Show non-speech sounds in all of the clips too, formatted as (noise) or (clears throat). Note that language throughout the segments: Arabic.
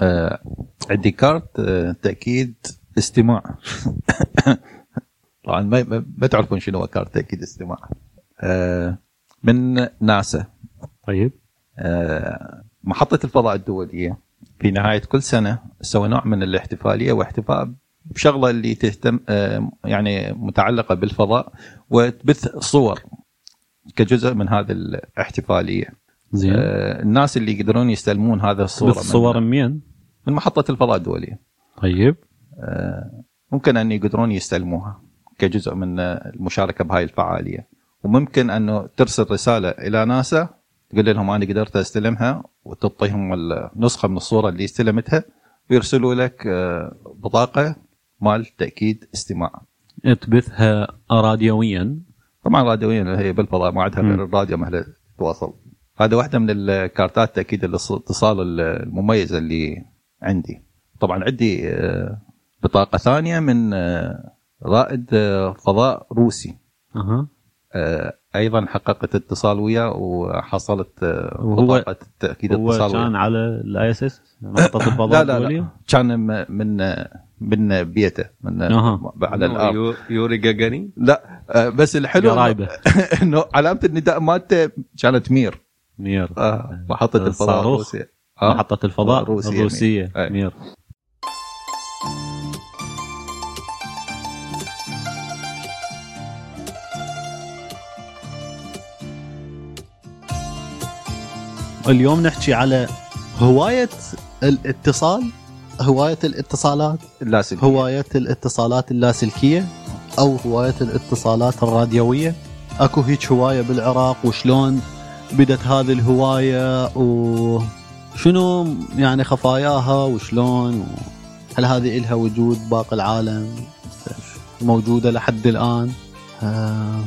آه عندي كارت آه تأكيد استماع. (laughs) طبعا ما ما- تعرفون شنو هو كارت تأكيد استماع. آه من ناسا. طيب. آه محطة الفضاء الدولية في نهاية كل سنة تسوي نوع من الاحتفالية واحتفاء بشغلة اللي تهتم آه يعني متعلقة بالفضاء وتبث صور كجزء من هذه الاحتفالية. زين. آه الناس اللي يقدرون يستلمون هذا الصورة الصور من, من من محطة الفضاء الدولية. طيب. آه، ممكن أن يقدرون يستلموها كجزء من آه، المشاركة بهاي الفعالية. وممكن انه ترسل رسالة إلى ناسا تقول لهم أنا قدرت أستلمها وتعطيهم النسخة من الصورة اللي استلمتها ويرسلوا لك بطاقة مال تأكيد استماع. تبثها راديويا. طبعا راديويا هي بالفضاء ما عندها غير الراديو مهله تتواصل هذا واحدة من الكارتات تأكيد الاتصال المميزه اللي عندي. طبعا عندي آه، بطاقة ثانية من آه، رائد آه، فضاء روسي. أها. آه، أيضا حققت اتصال وياه وحصلت بطاقة تأكيد هو اتصال كان وياه. على ال ISS محطه الفضاء لا لا لا كان من من بيته من أها. على الأرض. يو- يوري جاجارين لا بس الحلو قرايبه إنه (laughs) علامة النداء مالته كانت مير. مير آه محطة الفضاء الصاروخ. الروسية آه. محطه الفضاء الروسية، الروسيه أي. مير اليوم نحكي على هواية الاتصال هواية الاتصالات اللاسلكية هواية الاتصالات اللاسلكية أو هواية الاتصالات الراديوية أكو هيك هواية بالعراق وشلون بدت هذه الهواية وشنو يعني خفاياها وشلون و... هل هذه إلها وجود باقي العالم موجودة لحد الآن؟ آه.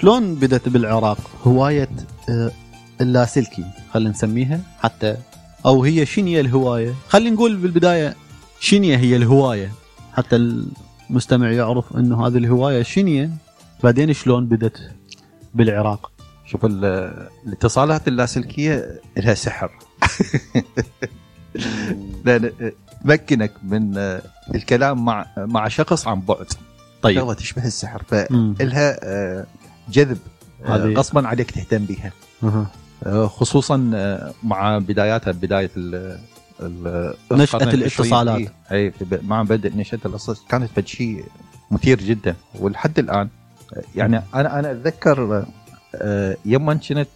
شلون بدت بالعراق؟ هواية آه اللاسلكي خلينا نسميها حتى. أو هي شنية الهواية؟ خلينا نقول بالبداية شنية هي الهواية؟ حتى المستمع يعرف إنه هذه الهواية شنية بعدين شلون بدت بالعراق؟ شوف ال- الاتصالات اللاسلكية لها سحر (laughs) لأن تمكنك من الكلام مع مع شخص عن بعد طيب شغلة تشبه السحر مم. فإلها آه، جذب آه، غصبا عليك تهتم بها. آه، خصوصا مع بداياتها بداية ال نشأة الاتصالات. العشرين. أي مع بدء نشأة الاتصالات كانت فد شيء مثير جدا ولحد الآن يعني أنا أنا أتذكر آه، يوم كنت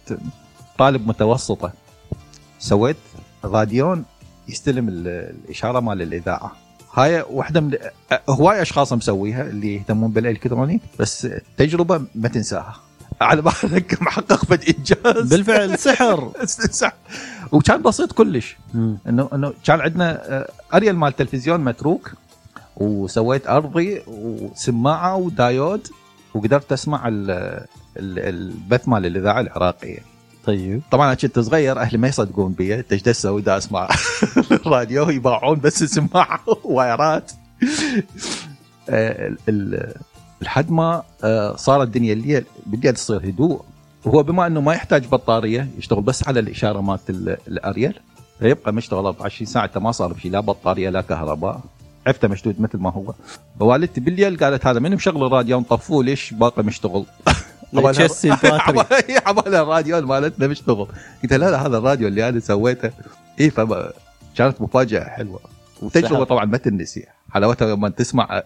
طالب متوسطة. سويت راديو يستلم ال- الإشارة مال الإذاعة. هاي واحدة من آه، هواي أشخاص مسويها اللي يهتمون بال electronic بس تجربة ما تنساها. على بالك (laughs) محقق فد إنجاز. بالفعل سحر. (laughs) صح وكان بسيط كلش. انه إنه كان عندنا آه، أريال مال تلفزيون متروك وسويت أرضي وسماعة ودايود وقدرت أسمع البث مال الإذاعة العراقية. طيب. طبعا أنا كنت صغير أهلي ما يصدقون بي انت إيش تسوي دا أسمع (laughs) الراديو يباعون بس السماعه وايرات. آه، لحد ما آه، صارت الدنيا الليل بالليل تصير هدوء. وهو بما إنه ما يحتاج بطارية يشتغل بس على الإشارة مالت ال- الأريال فيبقى مشتغل 24 ساعة انت ما صار بشيء لا بطارية لا كهرباء. عفته مشدود مثل ما هو. فوالدتي بالليل قالت هذا من مشغل الراديو؟ نطفوه ليش باقي مشتغل؟ (laughs) (laughs) عبالها- الراديو مالتنا مشتغل قلت لها لا هذا الراديو اللي أنا سويته. اي فما كانت مفاجأة حلوة. وتجربة. طبعا ما تنسي. حلاوتها لما تسمع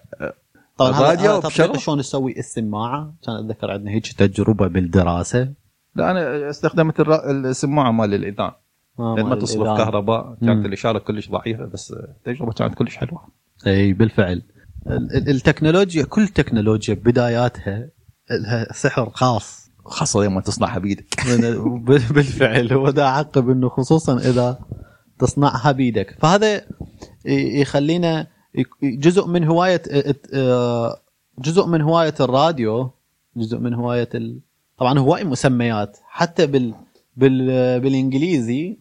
طبعا هذا- الراديو تطبيق. شلون نسوي السماعة؟ كان أتذكر عندنا هيك تجربة بالدراسة. لا أنا استخدمت السماعة مال الإذاعة. آه، لأن ما مال تصرف. كهرباء. كانت الإشارة كلش ضعيفة بس التجربه كانت كلش حلوة. إي بالفعل. ال- ال- التكنولوجيا كل تكنولوجيا بداياتها لها سحر خاص. خاصة لما تصنعها بيدك (laughs) بالفعل هو دا عقب إنه خصوصا إذا تصنعها بيدك فهذا يخلينا جزء من آه، جزء من هواية الراديو جزء من هواية ال... طبعا هواي مسميات حتى بال بال بالإنجليزي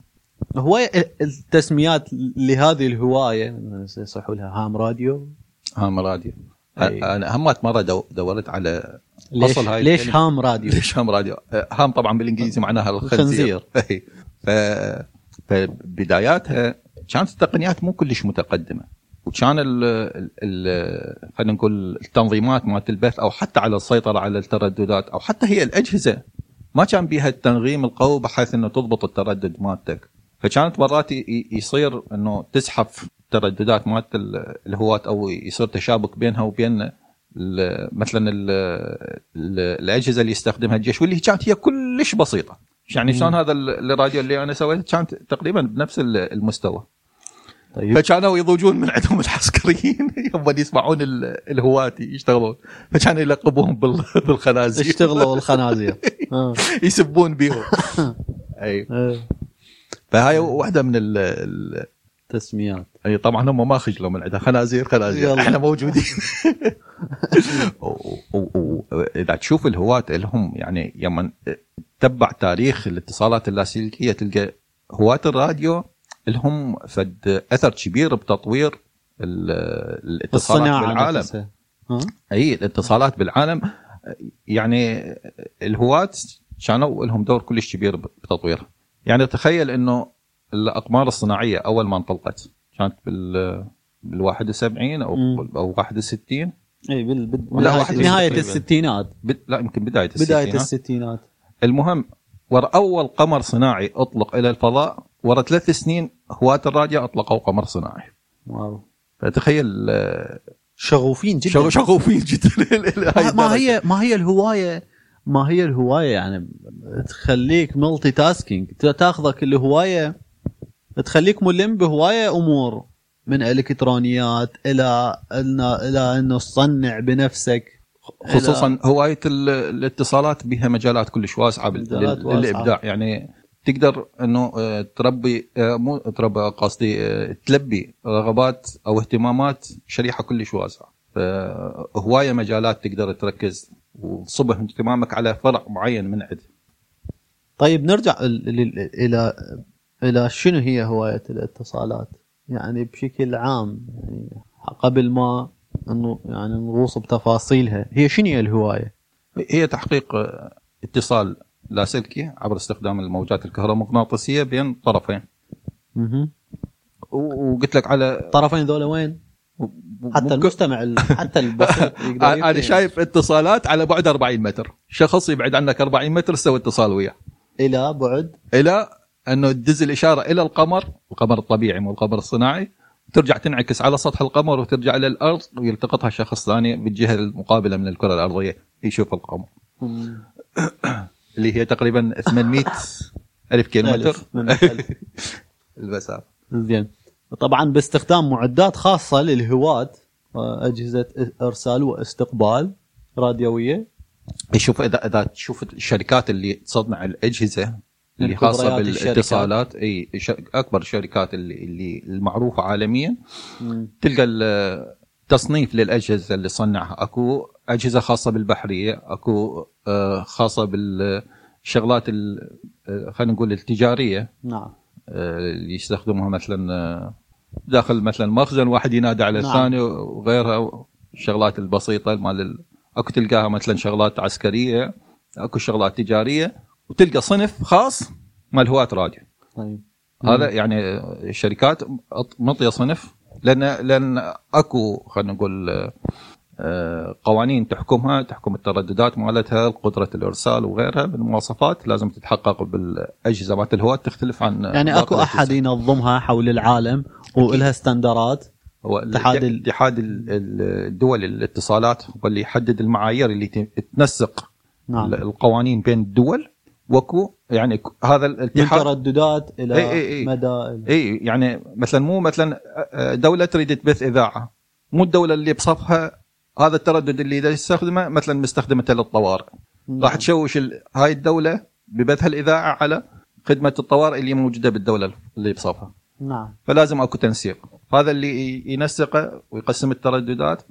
هواية التسميات لهذه الهواية يصيحوا لها ham radio. ham radio. أي. أنا همات مرة دو- دورت على ليش هاي ليش الكلمة. ham radio ليش ham radio؟ آه، ham طبعا بالإنجليزي معناها الخنزير. (laughs) ف... فبداياتها كانت التقنيات مو كلش متقدمة وكان ال ال خلينا نقول التنظيمات مالت البث أو حتى على السيطرة على الترددات أو حتى هي الأجهزة ما كان بيها التنظيم القوي بحيث إنه تضبط التردد مالتك فكانت مرات يصير إنه تزحف الترددات مالت ال- الهواة أو يصير تشابك بينها وبين مثلا ال ال الأجهزة اللي يستخدمها الجيش واللي كانت هي كلش بسيطة. يعني شلون هذا ال- الراديو اللي أنا سويته كانت تقريبا بنفس ال- المستوى. طيب. فكانوا يضوجون من عندهم العسكريين (laughs) هم يسمعون ال- الهواة يشتغلون. فكانوا يلقبوهم بال- (laughs) بالخنازير. اشتغلوا الخنازير (laughs) آه. يسبون بيهم. اي إيه. فهاي واحدة من ال ال تسميات. أي طبعا هم ما خجلوا من عندها خنازير خنازير يلا. إحنا موجودين. (laughs) واذا تشوف الهواة لهم يعني يوم تتبع تاريخ الاتصالات اللاسلكية تلقى هواة الراديو لهم فد أثر كبير بتطوير ال- الاتصالات بالعالم؟ أي الاتصالات بالعالم. يعني الهواة كانوا لهم دور كلش كبير بتطويرها. يعني تخيل إنه الأقمار الصناعية أول ما انطلقت. كانت بال بال 71 أو مم. أو 61 إي بال- بال- نهاية- نهاية تقريباً. الستينات. بد... لا يمكن بداية بداية الستينات. الستينات المهم ورا أول قمر صناعي أطلق إلى الفضاء ورا ثلاث سنين هواة الراديو اطلقوا قمر صناعي. wow. فتخيل آه، شغوفين جدا. شغ- شغوفين جدا. (laughs) ما- ما هي ما هي الهوايه ما هي الهواية يعني تخليك multitasking تاخذك الهوايه تخليك ملم بهواية أمور من إلكترونيات إلى إلى إلى إنه تصنع بنفسك خصوصا هواية ال- الاتصالات بها مجالات كلش واسعة. للإبداع. يعني تقدر إنه آه، تربي آه، مو تربي قصدي آه، تلبي رغبات أو اهتمامات شريحة كلش واسعة. فهواية مجالات تقدر تركز وتصبح اهتمامك على فرع معين من عدة. طيب نرجع ال- ال- ال- إلى إلى شنو هي هواية الاتصالات؟ يعني بشكل عام يعني قبل ما انه يعني نغوص بتفاصيلها هي شنو هي الهواية؟ هي تحقيق اتصال لاسلكي عبر استخدام الموجات الكهرومغناطيسية بين طرفين. و- وقلت لك على الطرفين ذولا وين؟ حتى المستمع ال- حتى البسيط (laughs) يقدر أنا. شايف اتصالات على بعد 40 متر. شخص يبعد عنك 40 متر تسوي اتصال وياه. إلى بعد؟ إلى أنه تدز الإشارة إلى القمر القمر الطبيعي مو القمر الصناعي ترجع تنعكس على سطح القمر وترجع إلى الأرض ويلتقطها شخص ثاني بالجهة المقابلة من الكرة الأرضية يشوف القمر. اللي هي تقريبا 800 ألف كيلومتر. المسافه (laughs) زين. طبعا باستخدام معدات خاصة للهواة آه، أجهزة إرسال واستقبال راديوية. شوف إذا إذا تشوف الشركات اللي تصنع الأجهزة اللي خاصة. بالإتصالات. إي أكبر الشركات اللي اللي المعروفة عالميا. مم. تلقى التصنيف للأجهزة اللي صنعها. أكو أجهزة خاصة بالبحرية أكو آه، خاصة بالشغلات ال- آه، خلينا نقول التجارية. نعم. آه، اللي يستخدموها مثلا آه، داخل مثلا مخزن واحد ينادى على نعم. الثاني وغيرها. الشغلات البسيطة مال ال- أكو تلقاها مثلا شغلات عسكرية أكو شغلات تجارية. وتلقى صنف خاص مال هواة راديو. طيب. هذا يعني الشركات مطية صنف لأن لأن أكو خلينا نقول آه، قوانين تحكمها تحكم الترددات مالتها قدرة الإرسال وغيرها من المواصفات لازم تتحقق بالأجهزة مالت الهواة تختلف عن يعني أكو أحد. ينظمها حول العالم والها standards؟ هو اتحاد اتحاد ال- ال- الدول الاتصالات هو اللي يحدد المعايير اللي تنسق نعم. القوانين بين الدول واكو يعني هذا من الاتحاد ترددات إلى إي إي إي. مدى إي يعني مثلا مو مثلا دولة تريد تبث إذاعة. مو الدولة اللي بصفها هذا التردد اللي دا يستخدمه مثلا مستخدمته للطوارئ. راح تشوش ال- هاي الدولة ببث الإذاعة على خدمة الطوارئ اللي موجودة بالدولة اللي بصفها. نعم. فلازم أكو تنسيق. هذا اللي ينسقه ويقسم الترددات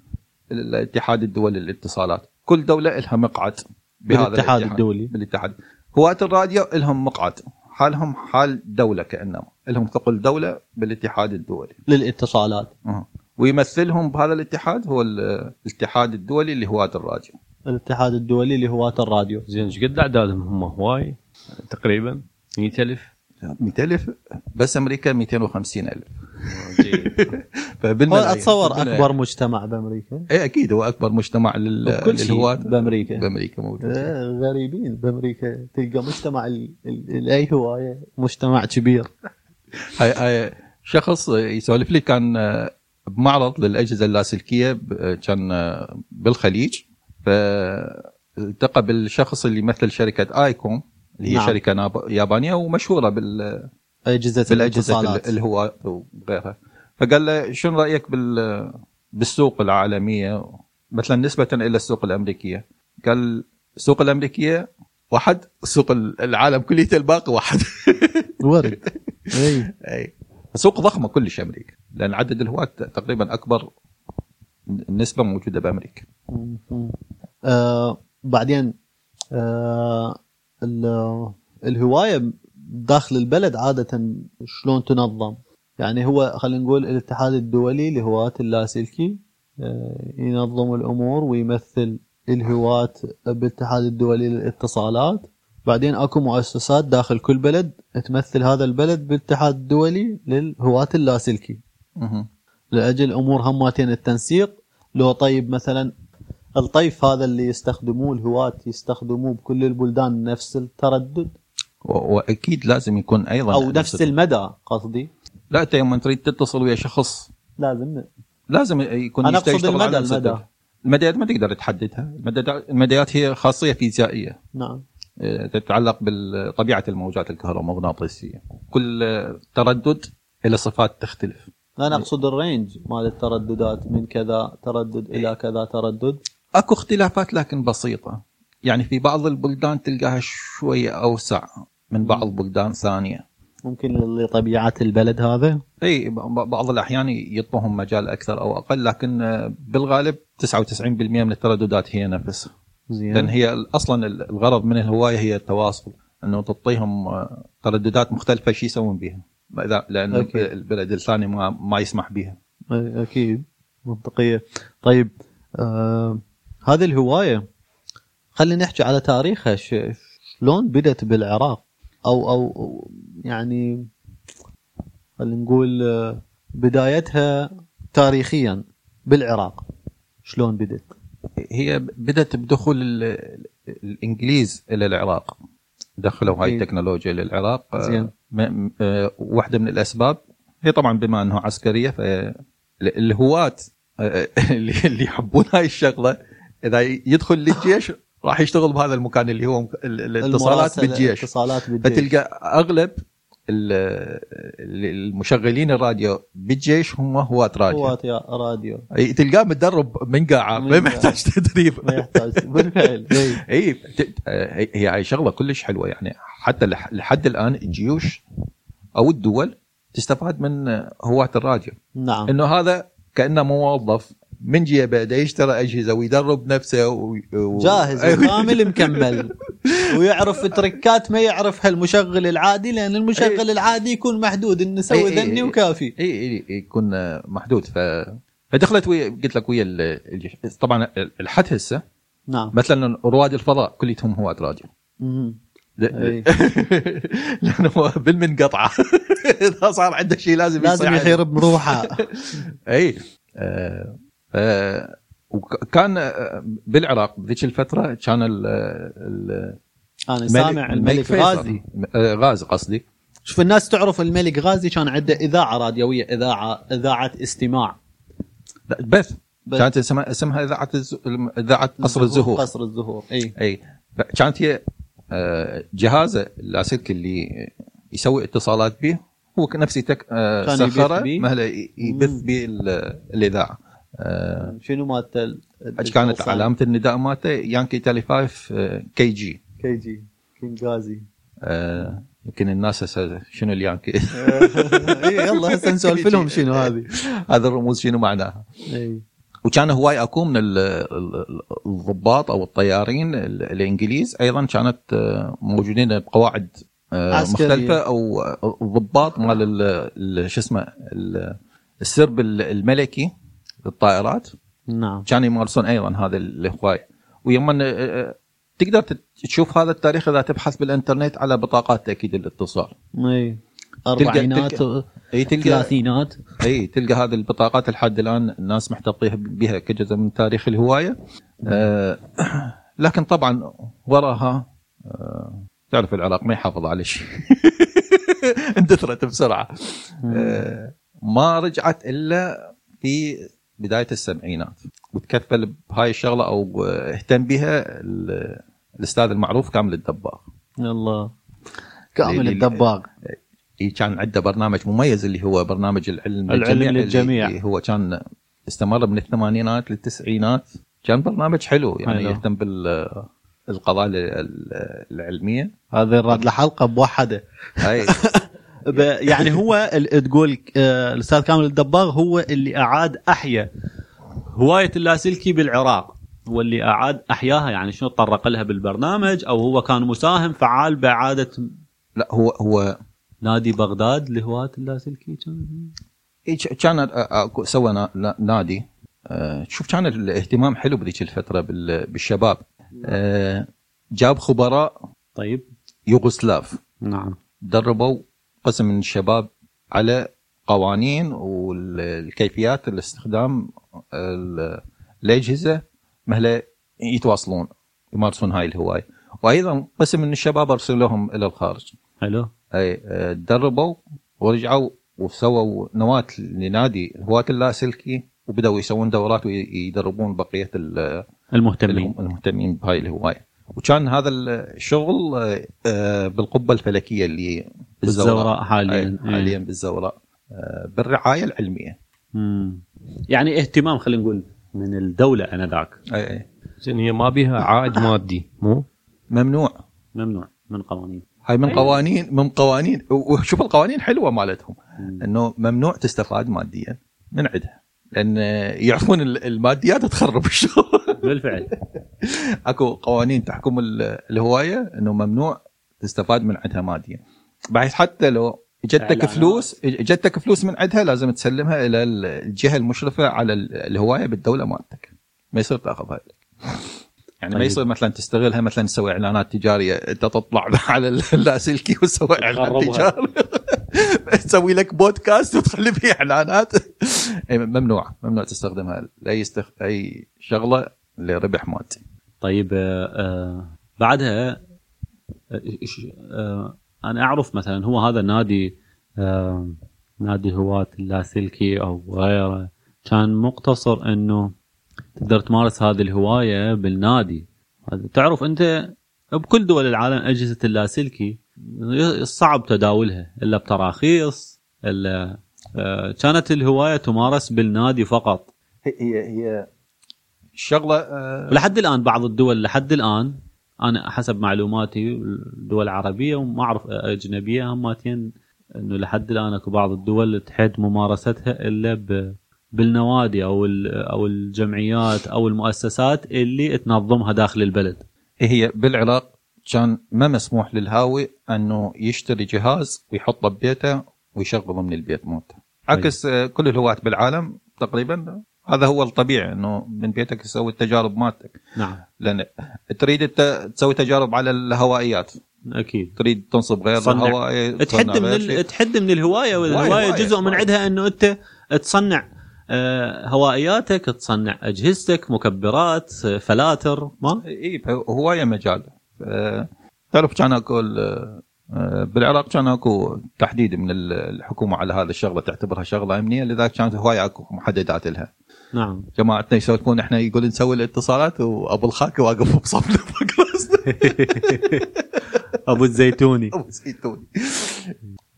الاتحاد الدولي للاتصالات. كل دولة لها مقعد بهذا بالاتحاد الاتحاد- الدولي. بالاتحاد. هواة الراديو لهم مقعد. حالهم حال دولة كانما لهم ثقل دولة بالاتحاد الدولي. للإتصالات. أه. ويمثلهم بهذا الاتحاد هو ال- الاتحاد الدولي لهواة الراديو. الاتحاد الدولي لهواة الراديو. زين إيش قد أعدادهم هم؟ هواي تقريبا؟ 100000 200000 بس أمريكا 250000 (laughs) هو أتصور أكبر مجتمع بأمريكا؟ اي أكيد هو أكبر مجتمع لل- للهواة بأمريكا. بأمريكا موجود. آه، غريبين بأمريكا. تلقى مجتمع ال- ال- أي هواية مجتمع كبير. هاي هاي شخص يسولف لي كان بمعرض للأجهزة اللاسلكية كان بالخليج. فالتقى بالشخص اللي يمثل شركة ايكوم اللي هي نعم. شركة يابانية ومشهورة بال أجهزة بالأجهزة الهواء وغيرها فقال له شنو رأيك بال بالسوق العالمية؟ مثلا نسبة إلى السوق الأمريكية. قال السوق الأمريكية واحد سوق العالم كله الباقي واحد. (laughs) ورد. أي. أي. سوق ضخمه كلش أمريكا لأن عدد الهواة تقريبا أكبر نسبة موجودة بأمريكا. آه بعدين آه الهواية داخل البلد عادة شلون تنظم؟ يعني هو خلينا نقول الاتحاد الدولي لهواة اللاسلكي آه ينظم الأمور ويمثل الهواة بالاتحاد الدولي للاتصالات. بعدين أكو مؤسسات داخل كل بلد تمثل هذا البلد بالاتحاد الدولي للهواة اللاسلكي. لأجل امور هماتين التنسيق. لو طيب مثلا الطيف هذا اللي يستخدموه الهواة يستخدموه بكل البلدان نفس التردد. وأكيد لازم يكون أيضا أو نفس المدى قصدي. لا أنت يوم تريد تتصل ويا شخص لازم. لازم يكون يشتغل على المدى- المدى. المديات ما تقدر تحددها. المديات- هي خاصية فيزيائية. نعم. آه، تتعلق بطبيعه الموجات الكهرومغناطيسية. كل تردد له صفات تختلف. أنا أقصد الرينج مال الترددات من كذا تردد إلى كذا تردد. أكو اختلافات لكن بسيطة. يعني في بعض البلدان تلقاها شوية أوسع من بعض بلدان ثانية. ممكن لطبيعة البلد هذا؟ إي بعض الأحيان يعطوهم مجال أكثر أو أقل لكن آه، بالغالب 99% من الترددات هي نفسها لأن زين هي أصلا الغرض من الهواية هي التواصل إنه تعطيهم آه، ترددات مختلفة شو يسوون بها إذا لأن أوكي. البلد الثاني ما ما يسمح بها أكيد. منطقية. طيب آه هذه الهواية. خلينا نحكي على تاريخها. شلون بدت بالعراق؟ أو أو يعني خلينا نقول آه، بدايتها تاريخيا بالعراق. شلون بدت هي بدأت بدخول ال- الإنجليز إلى العراق. دخلوا هاي أكيد. التكنولوجيا إلى العراق. آه، زين. آه، واحدة من الأسباب. هي طبعا بما أنه عسكرية فالهواة اللي (laughs) اللي يحبون هاي الشغلة. إذا يدخل للجيش راح يشتغل بهذا المكان اللي هو ال- الاتصالات بالجيش. اتصالات بالجيش. فتلقى أغلب ال- المشغلين الراديو بالجيش هم هواة راديو. هواة راديو. أي تلقاه متدرب من قاعة من ما قاعة. محتاج تدريب. ما يحتاج. بالفعل. (laughs) أي هي شغلة كلش حلوة يعني. حتى لح- لحد الآن الجيوش أو الدول تستفاد من هواة الراديو. نعم. إنه هذا كأنه موظف من جيبه دا يشتري أجهزة ويدرب نفسه و... و... جاهز. (laughs) وكامل مكمل. ويعرف تركات ما يعرفها المشغل العادي لأن المشغل العادي يكون محدود انه سوي إي- ذني إي. وكافي. اي اي يكون محدود. ف فدخلت ويا قلت لك ويا ال- الجيش طبعا الحد هسه. نعم. مثلا رواد الفضاء كلهم هواة راديو مم. ل- أي. (laughs) لأنه بالمنقطعة. (laughs) إذا صار عنده شيء لازم لازم يصيح يحير بروحه. أي. آه وكان آه، بالعراق بذيك الفترة كان ال ال أنا سامع الملك. غازي. آه، غازي قصدي. شوف الناس تعرف الملك غازي كان عنده إذاعة راديوية إذاعة إذاعة استماع. بث. كانت اسمها إذاعة إذاعة قصر الزهور. قصر الزهور إي. إي. كانت هي آه، جهازه اللاسلكي اللي يسوي اتصالات به هو نفسه تك آه، سخره؟ مهله يبث. به ال- الإذاعة. آه، شنو مالت ال- ال- كانت؟ علامة النداء مالته Yankee 35 KG. KG King غازي آه، يمكن الناس هسه شنو ال Yankee؟ (laughs) اي يلا هسه نسولف لهم شنو هذه. (laughs) هذا الرموز شنو معناها؟ اي وكان هواي اكو من ال- ال- الضباط أو الطيارين ال- الإنجليز. أيضا كانت آه، موجودين بقواعد آه،. مختلفة أو آه، الضباط مال ال- ال- شو اسمه ال- السرب ال- الملكي. للطائرات. نعم. كانوا يمارسون أيضا هذا الهوايه ويوم تقدر تت- تشوف هذا التاريخ إذا تبحث بالإنترنت على بطاقات تاكيد الاتصال إي. أربعينات إي تلقى ثلاثينات. إي تلقى هذه البطاقات لحد الآن الناس محتفظين بها كجزء من تاريخ الهواية. آه (clears throat) لكن طبعا وراها آه تعرف العراق ما يحافظ على شيء. (laughs) اندثرت بسرعة. آه ما رجعت إلا في بداية السبعينات. وتكفل بهاي الشغلة أو اهتم بها ال- الأستاذ المعروف كامل الدباغ. الله. كامل الدباغ. إي كان عنده برنامج مميز اللي هو برنامج العلم العلم للجميع. اللي هو كان استمر من الثمانينات للتسعينات. كان برنامج حلو يعني حلو. يهتم بالقضايا العلمية. هذا الرد لحلقة بوحده هاي ب- (laughs) يعني هو تقول آه، الأستاذ كامل الدباغ هو اللي أعاد أحيا. هواية اللاسلكي بالعراق. هو اللي أعاد أحياها يعني شنو تطرق لها بالبرنامج أو هو كان مساهم فعال باعاده لا هو هو نادي بغداد لهواة اللاسلكي كان؟ إي ك- كان أ- أ- سوى نا- نا- نادي. آه، شوف كان الاهتمام حلو بذيك الفترة بال- بالشباب. آه، جاب خبراء طيب. يوغوسلاف. نعم. دربوا قسم من الشباب على قوانين والكيفيات الاستخدام ال- الأجهزة مهلا يتواصلون يمارسون هاي الهواية. وأيضا قسم من الشباب ارسلوهم إلى الخارج. حلو. أي آه، دربوا ورجعوا وسووا نواة لنادي هواة اللاسلكي وبدأوا يسوون دورات ويدربون بقية ال- المهتمين. المهتمين بهاي الهواية. وكان هذا الشغل آه، آه، بالقبة الفلكية اللي بالزوراء. حاليا. أي، حاليا بالزوراء. آه، بالرعاية العلمية. مم. يعني اهتمام خلينا نقول من الدولة آنذاك. أي أي. زين هي ما بيها عائد مادي مو؟ ممنوع. ممنوع من قوانين. هاي من قوانين من قوانين. وشوف القوانين حلوة مالتهم. مم. إنه ممنوع تستفاد ماديا من عندها لأن يعرفون ال- الماديات تخرب الشغل. بالفعل. (laughs) أكو قوانين تحكم ال- الهواية إنه ممنوع تستفاد من عندها ماديا. بحيث حتى لو إجتك. فلوس إجتك فلوس من عندها لازم تسلمها إلى ال- الجهة المشرفة على ال- الهواية بالدولة مالتك. ما يصير تأخذها لك. (laughs) يعني ما طيب. يصير مثلا تستغلها مثلا تسوي إعلانات تجارية أنت تطلع (laughs) على اللاسلكي وتسوي اعلان. تجاري تسوي لك بودكاست وتخلي فيه إعلانات. إيه، ممنوع ممنوع تستخدمها. لاي استخ... أي شغلة لربح مادي طيب آه، آه، بعدها آه، آه، أنا أعرف مثلا هو هذا النادي آه، نادي هواة اللاسلكي أو غيره كان مقتصر إنه تقدر تمارس هذه الهواية بالنادي. تعرف أنت بكل دول العالم أجهزة اللاسلكي صعب تداولها إلا بتراخيص إلا آه، كانت الهواية تمارس بالنادي فقط. هي هي هي شغلة آه، لحد الآن بعض الدول لحد الآن أنا حسب معلوماتي الدول العربية وما أعرف أجنبية هماتين إنه لحد الآن أكو بعض الدول تحد ممارستها إلا ب بالنوادي أو ال- أو الجمعيات أو المؤسسات اللي تنظمها داخل البلد. هي بالعراق كان ما مسموح للهاوي أنه يشتري جهاز ويحطه ببيته ويشغله من البيت موته. عكس آه، كل الهواة بالعالم تقريبا. هذا هو الطبيعي إنه من بيتك تسوي التجارب مالتك. نعم. لأن تريد انت تسوي تجارب على الهوائيات. أكيد. تريد تنصب غير تصنع. الهوائي تحد من ال... تحد من الهواية والهوايه هواية، جزء من. عندها إنه أنت تصنع آه، هوائياتك تصنع أجهزتك مكبرات فلاتر ما؟ اي هواية مجال. آه، تعرف كان اكو آه، بالعراق كان أكو تحديد من ال- الحكومة على هذا الشغلة تعتبرها شغلة أمنية لذلك كانت هواية أكو محددات لها. نعم جماعتنا يسولفون إحنا يقول نسوي الاتصالات وأبو الخاكي واقف بصفنا فوق راسنا (laughs) أبو الزيتوني أبو زيتوني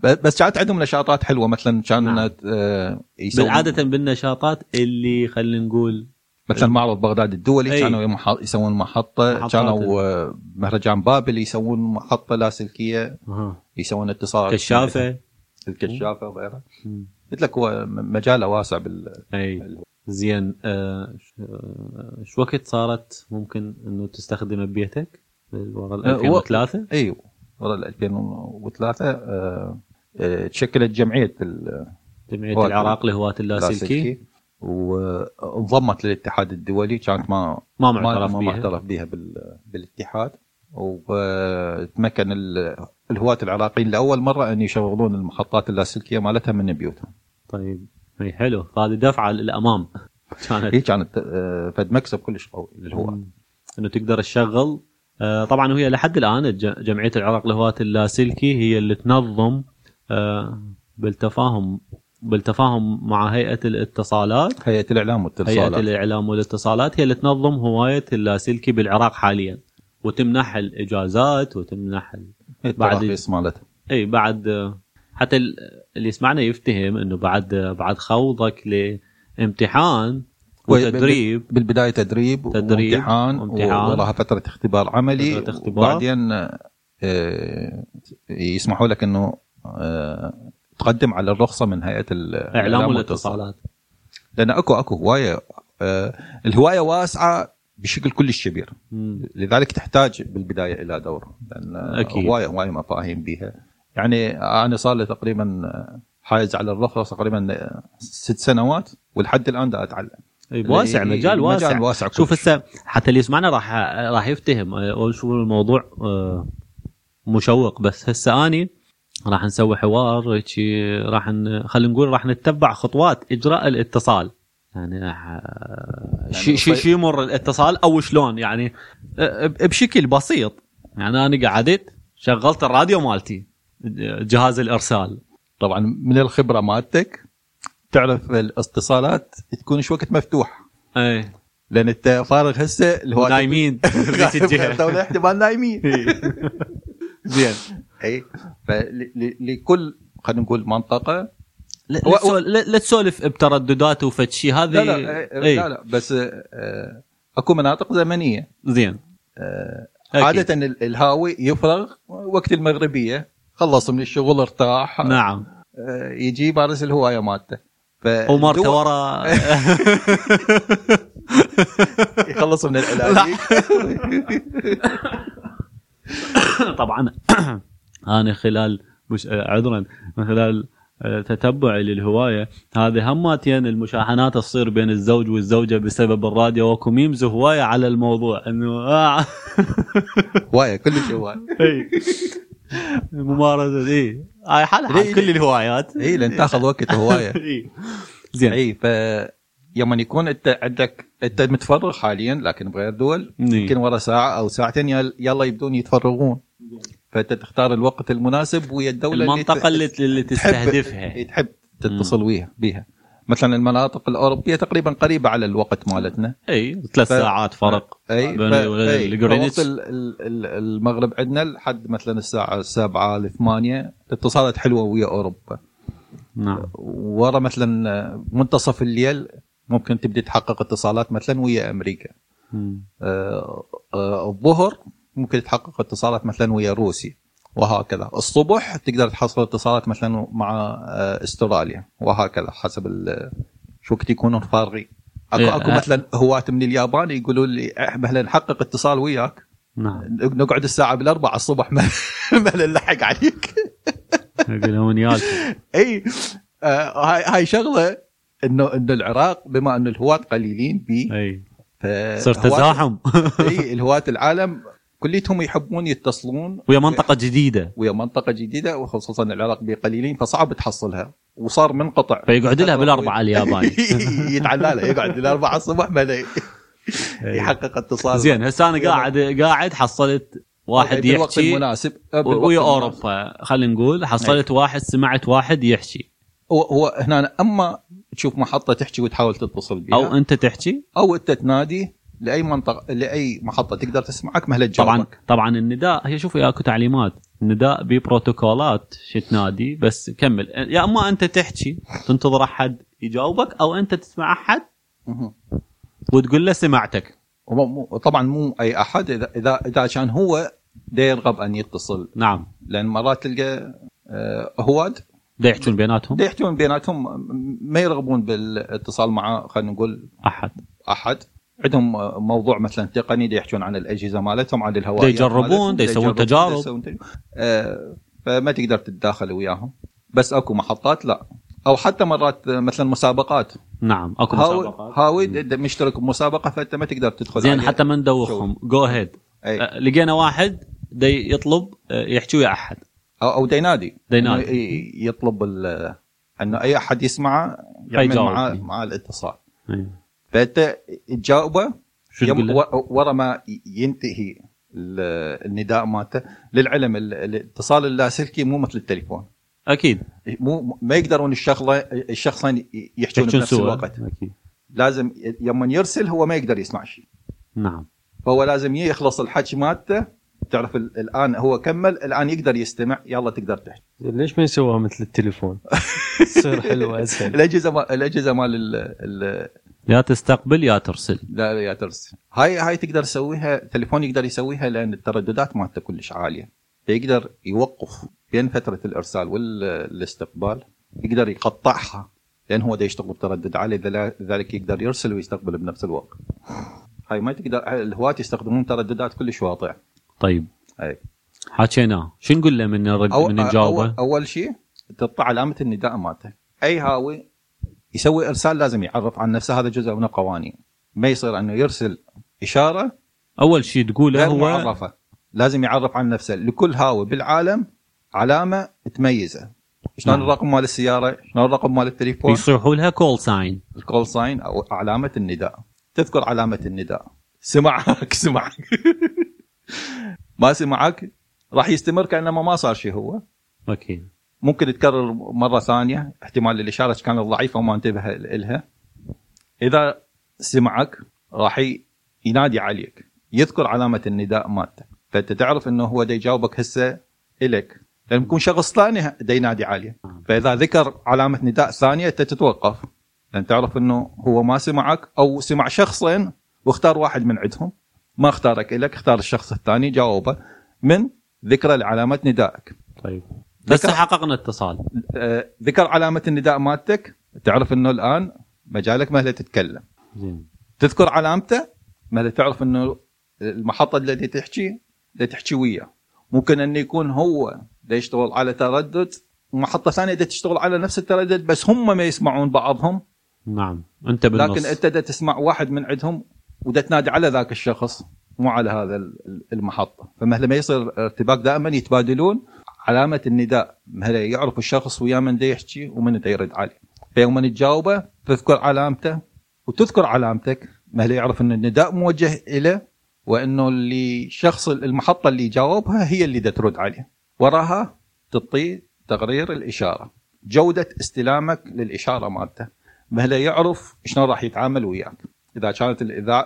ب- بس كانت عندهم نشاطات حلوة مثلا كان نعم. آه، يسوون عادة بالنشاطات اللي خلينا نقول مثلا معرض بغداد الدولي أي. كانوا يسوون محطة. كانوا آه، مهرجان بابل يسوون محطة لاسلكيه أها. يسوون اتصالات كشافة الكشافة وغيرها. قلت لك هو مجاله واسع بال إي زين آه، آه، شو وقت صارت ممكن إنه تستخدمه ببيتك؟ ورا ال آه، 2003 اي ورا ال 2003 آه، تشكلت جمعية ال- جمعية العراق لهواة اللاسلكي. وانضمت للاتحاد الدولي كانت ما ما معترف ما بيها. معترف بها بال- بالاتحاد. وتمكن ال- الهواة العراقيين لأول مرة أن يشغلون المحطات اللاسلكية مالتها من بيوتهم. طيب. اي حلو. فهذه دفعة للأمام. كانت هي كانت آه، فد مكسب كلش قوي للهواة. إنه تقدر تشغل. آه، طبعا وهي لحد الآن جمعية العراق لهواة اللاسلكي هي اللي تنظم آه، بالتفاهم بالتفاهم مع هيئة الاتصالات. هيئة الإعلام هيئة والاتصالات الإعلام والاتصالات هي اللي تنظم هواية اللاسلكي بالعراق حاليا. وتمنح الإجازات وتمنح ال... بعد- التراخيص مالتها. اي بعد حتى ال- اللي يسمعنا يفتهم إنه بعد بعد خوضك لامتحان وتدريب بالبداية تدريب, تدريب وامتحان وامتحان. وراها فترة اختبار عملي فترة اختبار. وبعدين آه، يسمحوا لك إنه آه، تقدم على الرخصة من هيئة ال- إعلام والاتصالات لأن اكو أكو هواية آه، الهواية واسعة بشكل كلش كبير. لذلك تحتاج بالبداية إلى دور لأن أكيد. هوايه هواية مفاهيم بها يعني أنا صار لي تقريبا حايز على الرخصه تقريبا ست سنوات ولحد الآن دا أتعلم. واسع مجال واسع مجال واسع. شوف. هسه حتى اللي يسمعنا راح راح يفتهم آه، شوف الموضوع آه، مشوق. بس هسه أني راح نسوي حوار راح خلينا نقول راح نتبع خطوات إجراء الاتصال. يعني آه، شي شي. شي يمر الاتصال أو شلون؟ يعني آه، بشكل بسيط. يعني أنا قعدت شغلت الراديو مالتي. جهاز الإرسال. طبعا من الخبرة مالتك تعرف الاتصالات تكون شو وقت مفتوح. اي لأن أنت فارغ هسه الهواء نايمين (laughs) احتمال نايمين. زين. اي فلكل خلينا نقول منطقة. لا تسولف بترددات وفد شيء هذه لا لا إي. لا, لا بس آه، أكو مناطق زمنية. زين. آه،. عادة ال- الهاوي يفرغ وقت المغربية. خلص من الشغل ارتاح. نعم. آه، يجي يمارس الهواية مالته. ومرته ورا. (laughs) يخلص من العلاج. (laughs) طبعا أنا خلال مش عذرا من خلال آه، تتبعي للهواية هذه هماتين المشاحنات تصير بين الزوج والزوجة بسبب الراديو. واكو ميمز هواية على الموضوع. إنه آه. هواية كلش هواية. (laughs) ممارسة اي هاي حال حال إي. كل الهوايات. اي لأن تأخذ وقت (laughs) هواية. إي. زين. اي ف يوم يكون أنت عندك أنت متفرغ حاليا لكن بغير دول إي. يمكن ورا ساعة أو ساعتين يل- يلا يبدون يتفرغون. فأنت تختار الوقت المناسب ويا الدولة المنطقة اللي اللي تستهدفها. تحب تتصل بيها. مثلا المناطق الأوروبية تقريبا قريبة على الوقت مالتنا. أي ثلاث ف- ساعات فرق أي ف- ال- ال- المغرب عندنا لحد مثلا الساعة 7 ل 8 اتصالات حلوة ويا أوروبا. نعم. ورا مثلا منتصف الليل ممكن تبدي تحقق اتصالات مثلا ويا أمريكا. آه، آه، الظهر ممكن تحقق اتصالات مثلا ويا روسيا. وهكذا. الصبح تقدر تحصل اتصالات مثلا مع آه، استراليا وهكذا حسب شو وقت يكونون فارغين. اكو إيه، أكو آه. مثلا هواة من اليابان يقولوا لي إحنا نحقق اتصال وياك. نعم. نقعد الساعة بالأربعة الصبح ما (laughs) نلحق عليك. أقول لهم نيال إي آه، هاي هاي شغلة إنه إنه العراق بما إنه الهواة قليلين بي صار تزاحم. (laughs) إي الهواة العالم كليتهم يحبون يتصلون ويا منطقة جديدة. ويا منطقة جديدة وخصوصا العراق بقليلين فصعب تحصلها. وصار منقطع فيقعد لها (laughs) بالأربعة الياباني. (laughs) يتعلى له يقعد الاربعه الصبح ما له يحقق اتصال زين هسه أنا قاعد قاعد حصلت واحد بالوقت يحكي. المناسب. ويا بالوقت المناسب. أوروبا خلينا نقول حصلت واحد سمعت واحد يحكي. هو هو هنا أما تشوف محطة تحكي وتحاول تتصل بها أو أنت تحكي؟ أو أنت تنادي. لأي منطقة لأي محطة تقدر تسمعك مهلة طبعا تجاوبك طبعا النداء هي شوف اكو تعليمات النداء ببروتوكولات شو تنادي بس كمل. يا أما أنت تحكي تنتظر أحد يجاوبك أو أنت تسمع أحد. وتقول له سمعتك. طبعا مو أي أحد اذا اذا إذا كان هو دا يرغب أن يتصل. نعم. لأن مرات تلقى آه، هواد. دا يحجون بيناتهم؟ دا يحجون بيناتهم ما يرغبون بالاتصال مع خلينا نقول أحد. أحد. عندهم موضوع مثلا تقني دا يحجون عن الأجهزة مالتهم عن الهواء يجربون، يسوون تجارب. آه، فما تقدر تتداخل وياهم بس أكو محطات لا أو حتى مرات مثلا مسابقات نعم أكو مسابقات هاوي مشترك بمسابقة فأنت ما تقدر تدخل زين. حتى ما ندوخهم جو هيد أي. لقينا واحد دي يطلب آه، يحكي ويا أحد أو أو دينادي دينادي. يطلب إنه أي أحد يسمعه يعمل. معاه مع الاتصال إيه. فانت تجاوبه ورا ما ينتهي ال- النداء مالته للعلم. ال- الاتصال اللاسلكي مو مثل التليفون. أكيد. مو ما يقدرون الشغله الشخصين يحجون بنفس الوقت. أكيد. لازم يوم يرسل هو ما يقدر يسمع شيء. نعم. فهو لازم يخلص الحكي مالته. تعرف ال- الآن هو كمل الآن يقدر يستمع. يلا تقدر تحكي ليش ما يسووها مثل التليفون؟ (laughs) تصير حلوة أسهل. الأجهزة مال الأجهزة مال ال- ال- يا تستقبل يا ترسل. لا يا ترسل. هاي هاي تقدر تسويها التليفون يقدر يسويها لأن الترددات مالته كلش عالية. فيقدر يوقف بين فترة الإرسال والاستقبال يقدر يقطعها لأن هو دا يشتغل بتردد عالي لذلك يقدر يرسل ويستقبل بنفس الوقت. هاي ما تقدر الهواة يستخدمون ترددات كلش واطية. طيب. اي حكيناه شو نقول له من أو من أول, نجاوبه أول شيء تقطع علامة النداء مالته. أي هاوي يسوي إرسال لازم يعرف عن نفسه هذا جزء من القوانين. ما يصير أنه يرسل إشارة أول شيء تقوله هو معرفة. لازم يعرف عن نفسه. لكل هاوي بالعالم علامة تميزه. شلون نعم. الرقم مال السيارة؟ شلون الرقم مال التليفون؟ يصيحوا لها call sign ال call sign أو علامة النداء. تذكر علامة النداء. سمعك سمعك. (laughs) ما سمعك؟ راح يستمر كانما ما صار شيء هو. أكيد ممكن تكرر مرة ثانية. احتمال الإشارة كانت ضعيفة وما انتبه لها إذا سمعك راح ينادي عليك. يذكر علامة النداء مالته. فأنت تعرف إنه هو دا يجاوبك هسه الك لأن يكون شخص ثاني دا ينادي عليه. فإذا ذكر علامة نداء ثانية أنت تتوقف. لأن تعرف إنه هو ما سمعك أو سمع شخصين واختار واحد من عندهم. ما اختارك الك اختار الشخص الثاني جاوبه من ذكرى لعلامة ندائك. طيب. بس ذكر- حققنا اتصال. آه، ذكر علامة النداء مالتك. تعرف إنه الآن مجالك مهله تتكلم. زين. تذكر علامته مهله تعرف إنه المحطة التي تحكي اللي تحكي وياه. ممكن إنه يكون هو يشتغل على تردد ومحطة ثانية تشتغل على نفس التردد بس هم ما يسمعون بعضهم. نعم. أنت بالنص. لكن أنت دا تسمع واحد من عندهم ودا تنادي على ذاك الشخص مو على هذا ال- المحطة. فمهلا ما يصير ارتباك دائما يتبادلون علامة النداء مهلا يعرف الشخص ويا من دا يحكي ومن دا يرد عليه. فيوم تجاوبه تذكر علامته وتذكر علامتك مهلا يعرف إن النداء موجه له وإنه اللي شخص المحطة اللي جاوبها هي اللي دا ترد عليه. وراها تعطيه تقرير الإشارة. جودة استلامك للإشارة مالته. مهلا يعرف شلون راح يتعامل وياك. إذا كانت.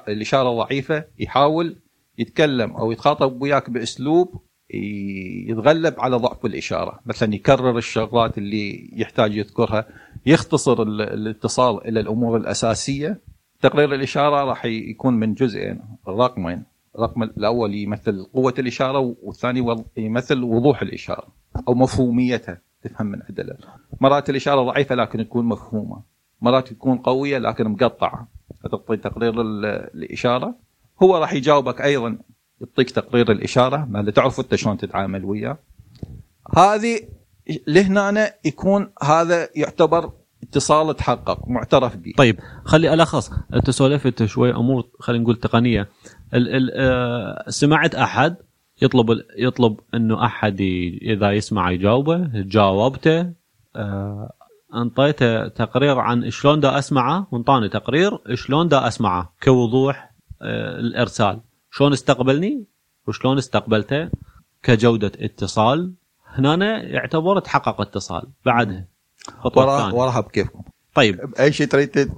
الإشارة ضعيفة يحاول يتكلم أو يتخاطب وياك بأسلوب يتغلب على ضعف الإشارة. مثلا يكرر الشغلات اللي يحتاج يذكرها يختصر ال- الاتصال إلى الأمور الأساسية. تقرير الإشارة راح يكون من جزئين. رقمين الرقم الأول يمثل قوة الإشارة والثاني يمثل وضوح الإشارة أو مفهوميتها. تفهم من عدله مرات الإشارة ضعيفة لكن تكون مفهومة. مرات تكون قوية لكن مقطعة. فتعطي تقرير ال- الإشارة. هو راح يجاوبك أيضا يعطيك تقرير الإشارة ما تعرف أنت شلون تتعامل وياه. هذه لهنا يكون هذا يعتبر اتصال تحقق معترف به. طيب خلي الخص أنت سولفت شوي أمور خلينا نقول تقنية. ال ال آه سمعت أحد يطلب يطلب إنه أحد إذا يسمع يجاوبه جاوبته آه أنطيته تقرير عن شلون دا أسمعه وانطاني تقرير شلون دا أسمعه كوضوح آه الإرسال. شلون استقبلني وشلون استقبلته كجودة اتصال. هنا يعتبر تحقق اتصال بعدها خطوة وراها بكيفكم. طيب. باي شيء تريد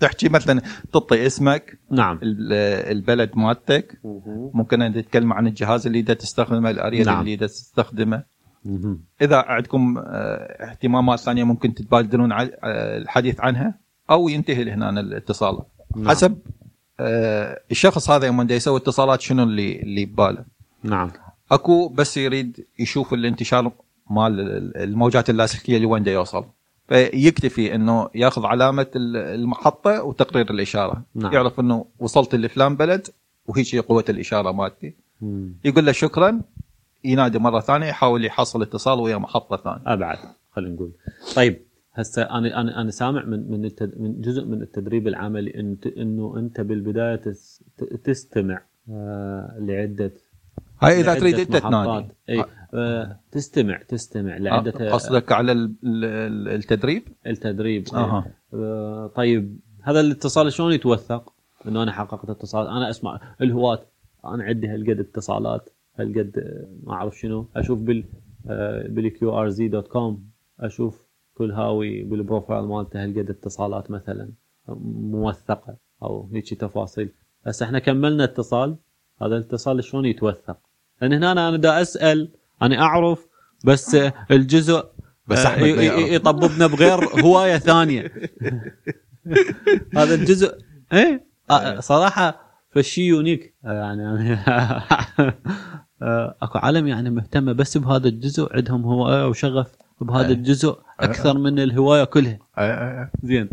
تحكي مثلا تعطي اسمك نعم. ال- البلد مالتك. ممكن ان تتكلم عن الجهاز اللي دا تستخدمه الأريا نعم. اللي دا تستخدمه. إذا عندكم آه، اهتمامات ثانية ممكن تتبادلون آه، الحديث عنها أو ينتهي لهنا الاتصال. نعم. حسب الشخص هذا يوم يسوي اتصالات شنو اللي اللي بباله؟ نعم. اكو بس يريد يشوف الانتشار مال الموجات اللاسلكيه اللي وين دا يوصل. فيكتفي إنه يأخذ علامة ال- المحطة وتقرير الإشارة. نعم. يعرف إنه وصلت لفلان بلد وهيك هي قوة الإشارة مالتي. يقول له شكرا ينادي مرة ثانية يحاول يحصل اتصال ويا محطة ثانية. أبعد خلينا نقول. طيب هسه أنا أنا أنا سامع من من التد... من جزء من التدريب العملي انت إنه أنت بالبداية تستمع آه لعده هاي إذا تريد إنت. تنادي إي آه تستمع تستمع لعده قصدك على ال- ال- التدريب؟ التدريب أها آه طيب هذا الاتصال شلون يتوثق؟ إنه أنا حققت اتصال أنا أسمع الهواة أنا عندي هالقد اتصالات هالقد آه، ما أعرف شنو أشوف بال بال QRZ dot com أشوف كل هاوي بال profile مالته هالقد اتصالات مثلا موثقة أو هيك تفاصيل. هسه إحنا كملنا اتصال هذا الاتصال شلون يتوثق؟ لأن هنا أنا دا أسأل أنا أعرف بس آه، الجزء بس آه، يعرف. يطببنا بغير (laughs) هواية ثانية. هذا الجزء إيه؟ آه، صراحة فشي يونيك آه، يعني (laughs) آه، أكو عالم يعني مهتمة بس بهذا الجزء عندهم هواية وشغف. بهذا إيه. الجزء أكثر من الهواية كلها. آه، آه، زين.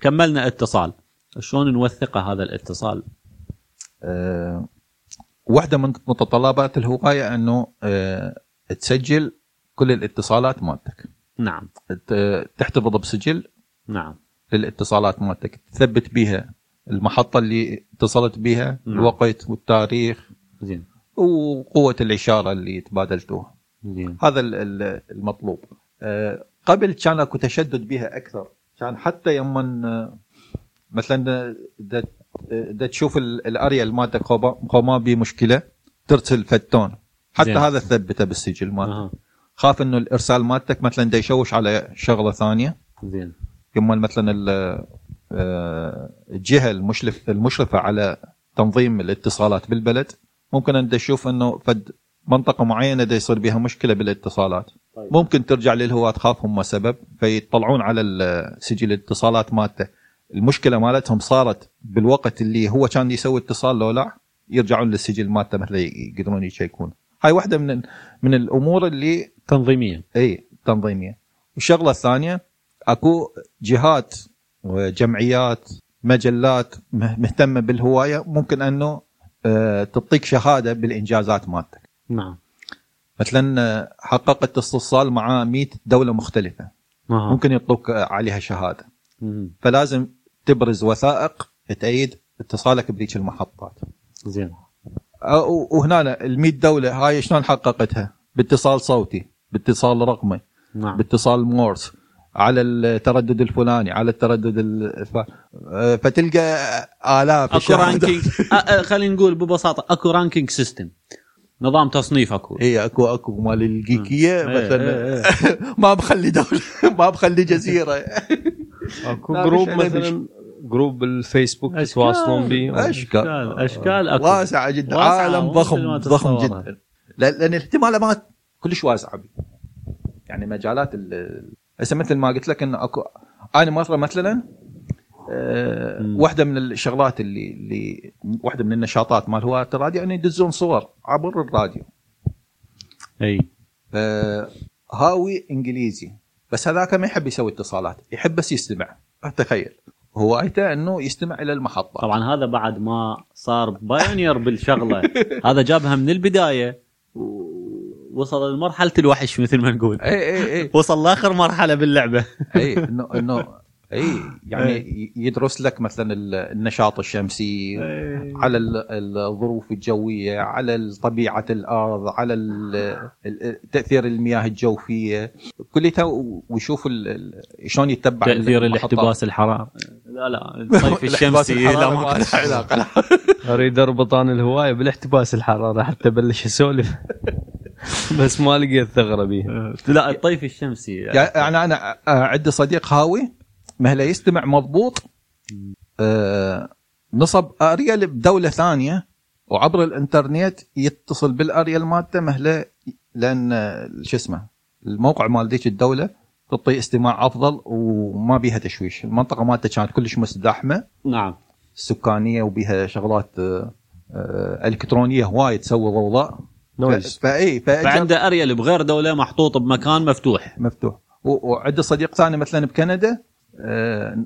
كملنا اتصال. شلون نوثقه هذا الاتصال؟ آه، واحدة من متطلبات الهواية إنه آه، تسجل كل الاتصالات مالتك. نعم. تحتفظ بسجل نعم. للاتصالات مالتك. تثبت بيها المحطة اللي اتصلت بها نعم. الوقت والتاريخ زين. وقوة الإشارة اللي تبادلتوها. زين. هذا ال- ال- المطلوب. آه، قبل كان اكو تشدد بها أكثر. كان حتى يوم مثلا دا, دا تشوف ال- ال area مالتك خو خو ما بي مشكلة ترسل فد tone حتى زين. هذا تثبته بالسجل مالتك أها. خاف إنه الإرسال مالتك مثلا دا يشوش على شغلة ثانية. زين. يوم مثلا ال- آه، الجهة المشرف المشرفة على تنظيم الاتصالات بالبلد. ممكن أن تشوف إنه فد منطقة معينة دا يصير بها مشكلة بالاتصالات. طيب. ممكن ترجع للهواة تخاف هم سبب فيطلعون على سجل الاتصالات مالته. المشكلة مالتهم صارت بالوقت اللي هو كان يسوي اتصال لو لا يرجعون للسجل مالته مثلا يقدرون يشيكون. هاي واحدة من من الأمور اللي تنظيميا إي تنظيمية. والشغلة الثانية أكو جهات وجمعيات مجلات مه- مهتمة بالهواية ممكن أنه آه، تعطيك شهادة بالإنجازات مالتك. نعم. مثلا آه، حققت استئصال مع 100 دولة مختلفة. أها. ممكن يعطوك آه، عليها شهادة. مم. فلازم تبرز وثائق تأيد اتصالك بذيك المحطات. زين. آه، وهنا ال 100 دولة هاي شلون حققتها؟ باتصال صوتي باتصال رقمي نعم. باتصال مورس على التردد الفلاني على التردد الف... آه، فتلقى آلاف أكو. ranking (laughs) خلينا نقول ببساطة أكو ranking system نظام تصنيف أكو. اي اكو أكو مال الجيكية إيه، مثلا. إيه، (laughs) ما بخلي دوله (laughs) ما بخلي جزيرة. (laughs) أكو group مثلا group بالفيسبوك أشكال. تتواصلون به. أشكال. أشكال أكو. واسعة جدا. واسعة، عالم ضخم ضخم. جدا. لأن لأن الاحتمالات كلش واسعه بي. يعني مجالات ال- هسه مثل ما قلت لك انه اكو أنا مره مثلا. واحدة من الشغلات اللي اللي واحدة من النشاطات مال هواة الراديو انه يدزون صور عبر الراديو. أي. أه هاوي إنجليزي. بس هذاك ما يحب يسوي اتصالات يحب بس يستمع. تخيل. هوايته إنه يستمع إلى المحطة. طبعا هذا بعد ما صار pioneer بالشغلة. (laughs) هذا جابها من البداية ووصل لمرحلة الوحش مثل ما نقول. اي اي اي وصل لآخر مرحلة باللعبة. اي انه إنه اي يعني ي- يدرس لك مثلا ال- النشاط الشمسي على ال- الظروف الجوية على طبيعة الأرض على تأثير المياه الجوفية. كلها ويشوف شلون يتبع تأثير. الاحتباس الحراري لا لا. الطيف (laughs) الاحتباس الشمسي لا الحراري ما علاقة. لا. أريد اربط أنا الهواية بالاحتباس الحرارة حتى أبلش أسولف. (laughs) بس ما لقيت ثغرة بيها. لا الطيف الشمسي. يعني أنا عندي صديق هاوي مهلا يستمع مضبوط آه، نصب آريال بدولة ثانية وعبر الإنترنت يتصل بالآريال مالته مهلا لأن شو اسمه الموقع مال ذيك الدولة تعطي استماع أفضل وما بيها تشويش. المنطقة مالته كانت كلش مزدحمه نعم. سكانية وبيها شغلات آه، آه، إلكترونية هواي تسوي ضوضاء. noise. فاي فأجاب- فعنده اريل بغير دولة محطوط بمكان مفتوح. مفتوح. و- وعندي صديق ثاني مثلا بكندا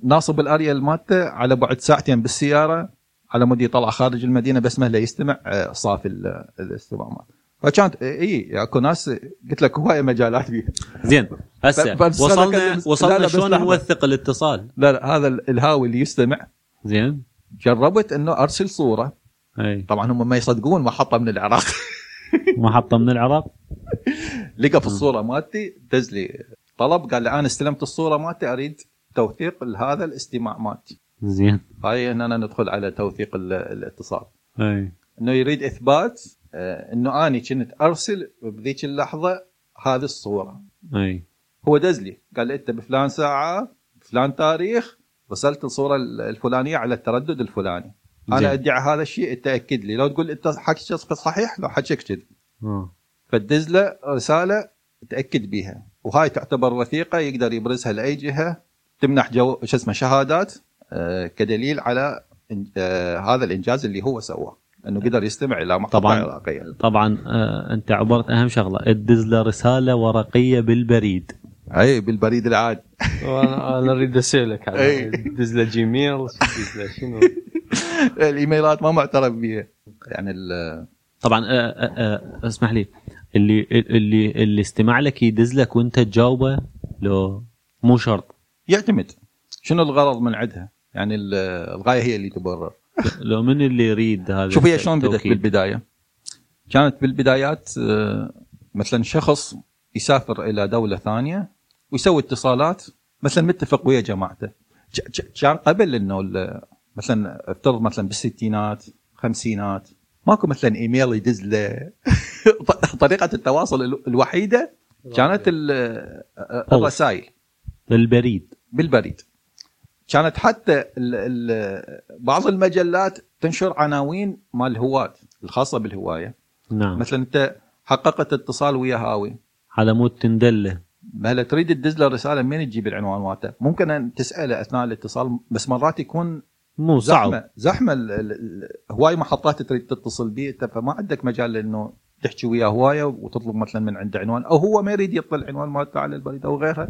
ناصب الأريال مالته على بعد ساعتين بالسيارة على مود يطلع خارج المدينة بس مهله يستمع آه، صافي ال- الاستماع مالته فكانت إي أكو ناس قلت لك هواية مجالات فيها. زين هسه وصلنا وصلنا شلون. نوثق الاتصال؟ لا لا هذا ال- الهاوي اللي يستمع. زين. جربت إنه أرسل صورة. أي. طبعا هم ما يصدقون محطة من العراق. (laughs) محطة من العراق؟ لقى في الصورة مالتي دز لي طلب قال لي أنا استلمت الصورة مالتي أريد توثيق هذا الاستماع مالتي. زين. هاي هنا ندخل على توثيق ال- الاتصال. أي. إنه يريد إثبات آه، إنه أني كنت أرسل بذيك اللحظة هذه الصورة. أي. هو دز لي. قال لي أنت بفلان ساعة بفلان تاريخ رسلت الصورة الفلانية على التردد الفلاني. زين. أنا ادعي هذا الشيء انت اكد لي. لو تقول أنت حكيك صحيح لو حكيك كذي آه. فتدز له رسالة تاكد بيها. وهاي تعتبر وثيقه يقدر يبرزها لأي جهة. تمنح جو شو اسمه شهادات آه، كدليل على آه، هذا الإنجاز اللي هو سواه. إنه قدر يستمع إلى محطة طبعاً. عراقية. طبعا آه أنت عبرت أهم شغلة ادز له رسالة ورقية بالبريد. أي بالبريد العادي (laughs) وأنا أنا أريد أسألك. على دز له Gmail شنو؟ (laughs) الإيميلات ما معترف بها يعني ال- طبعا آه آه آه اسمح لي. اللي اللي اللي استمع لك يدز لك وأنت تجاوبه لو مو شرط. يعتمد. شنو الغرض من عندها؟ يعني ال- الغاية هي اللي تبرر. (laughs) لو من اللي يريد هذا شوف هي شلون بدأت التوكيد؟ بالبداية. كانت بالبدايات آه، مثلا شخص يسافر إلى دولة ثانية ويسوي اتصالات مثلا متفق ويا جماعته. كان قبل إنه مثلا افترض مثلا بالستينات خمسينات ماكو مثلا إيميل يدز له. (laughs) طريقة التواصل ال- الوحيدة كانت ال- الرسائل. بالبريد بالبريد. كانت حتى ال ال بعض المجلات تنشر عناوين مال الهواة الخاصة بالهواية. نعم. مثلا أنت حققت اتصال ويا هاوي. على مود تندلة. هلا تريد تدز له رسالة منين تجيب العنوان مالته ممكن أن تسأله أثناء الاتصال بس مرات يكون مو صعب. ال- ال- هواي محطات تريد تتصل به فما عندك مجال إنه تحكي وياه هواية وتطلب مثلا من عنده عنوان أو هو ما يريد يطلع العنوان مالته على البريد أو غيرها.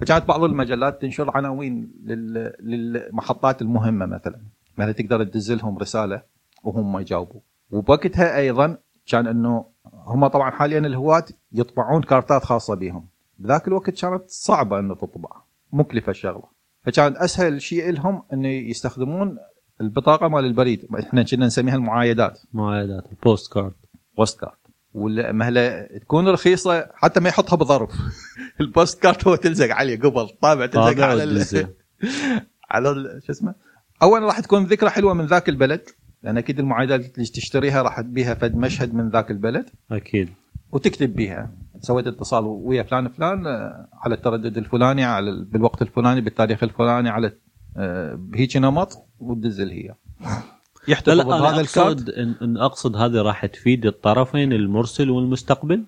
فكانت بعض المجلات تنشر عناوين لل- للمحطات المهمة مثلا. مثلا تقدر تدز لهم رسالة وهم ما يجاوبوا. وبوقتها أيضا كان إنه هم طبعا حاليا الهواة يطبعون كارتات خاصة بهم. بذاك الوقت كانت صعبة إنه تطبع مكلفة الشغلة. فكان أسهل شيء لهم إنه يستخدمون البطاقة مال البريد. إحنا كنا نسميها المعايدات. معايدات ال postcard postcard والمهله تكون رخيصة حتى ما يحطها بظرف. (laughs) ال postcard هو تلزق عليه قبل طابع تلزق على ال-. (laughs) على ال- شو اسمه؟ اولا راح تكون ذكرى حلوة من ذاك البلد لأن أكيد المعايدات اللي تشتريها راح بيها فد مشهد من ذاك البلد. أكيد. وتكتب بيها. سويت اتصال ويا فلان فلان آه، على التردد الفلاني على ال- بالوقت الفلاني بالتاريخ الفلاني على آه، بهيك نمط وتدزل هي (laughs) يحتفظ لا بهذا الكارد أقصد إن, إن أقصد هذه راح تفيد الطرفين المرسل والمستقبل؟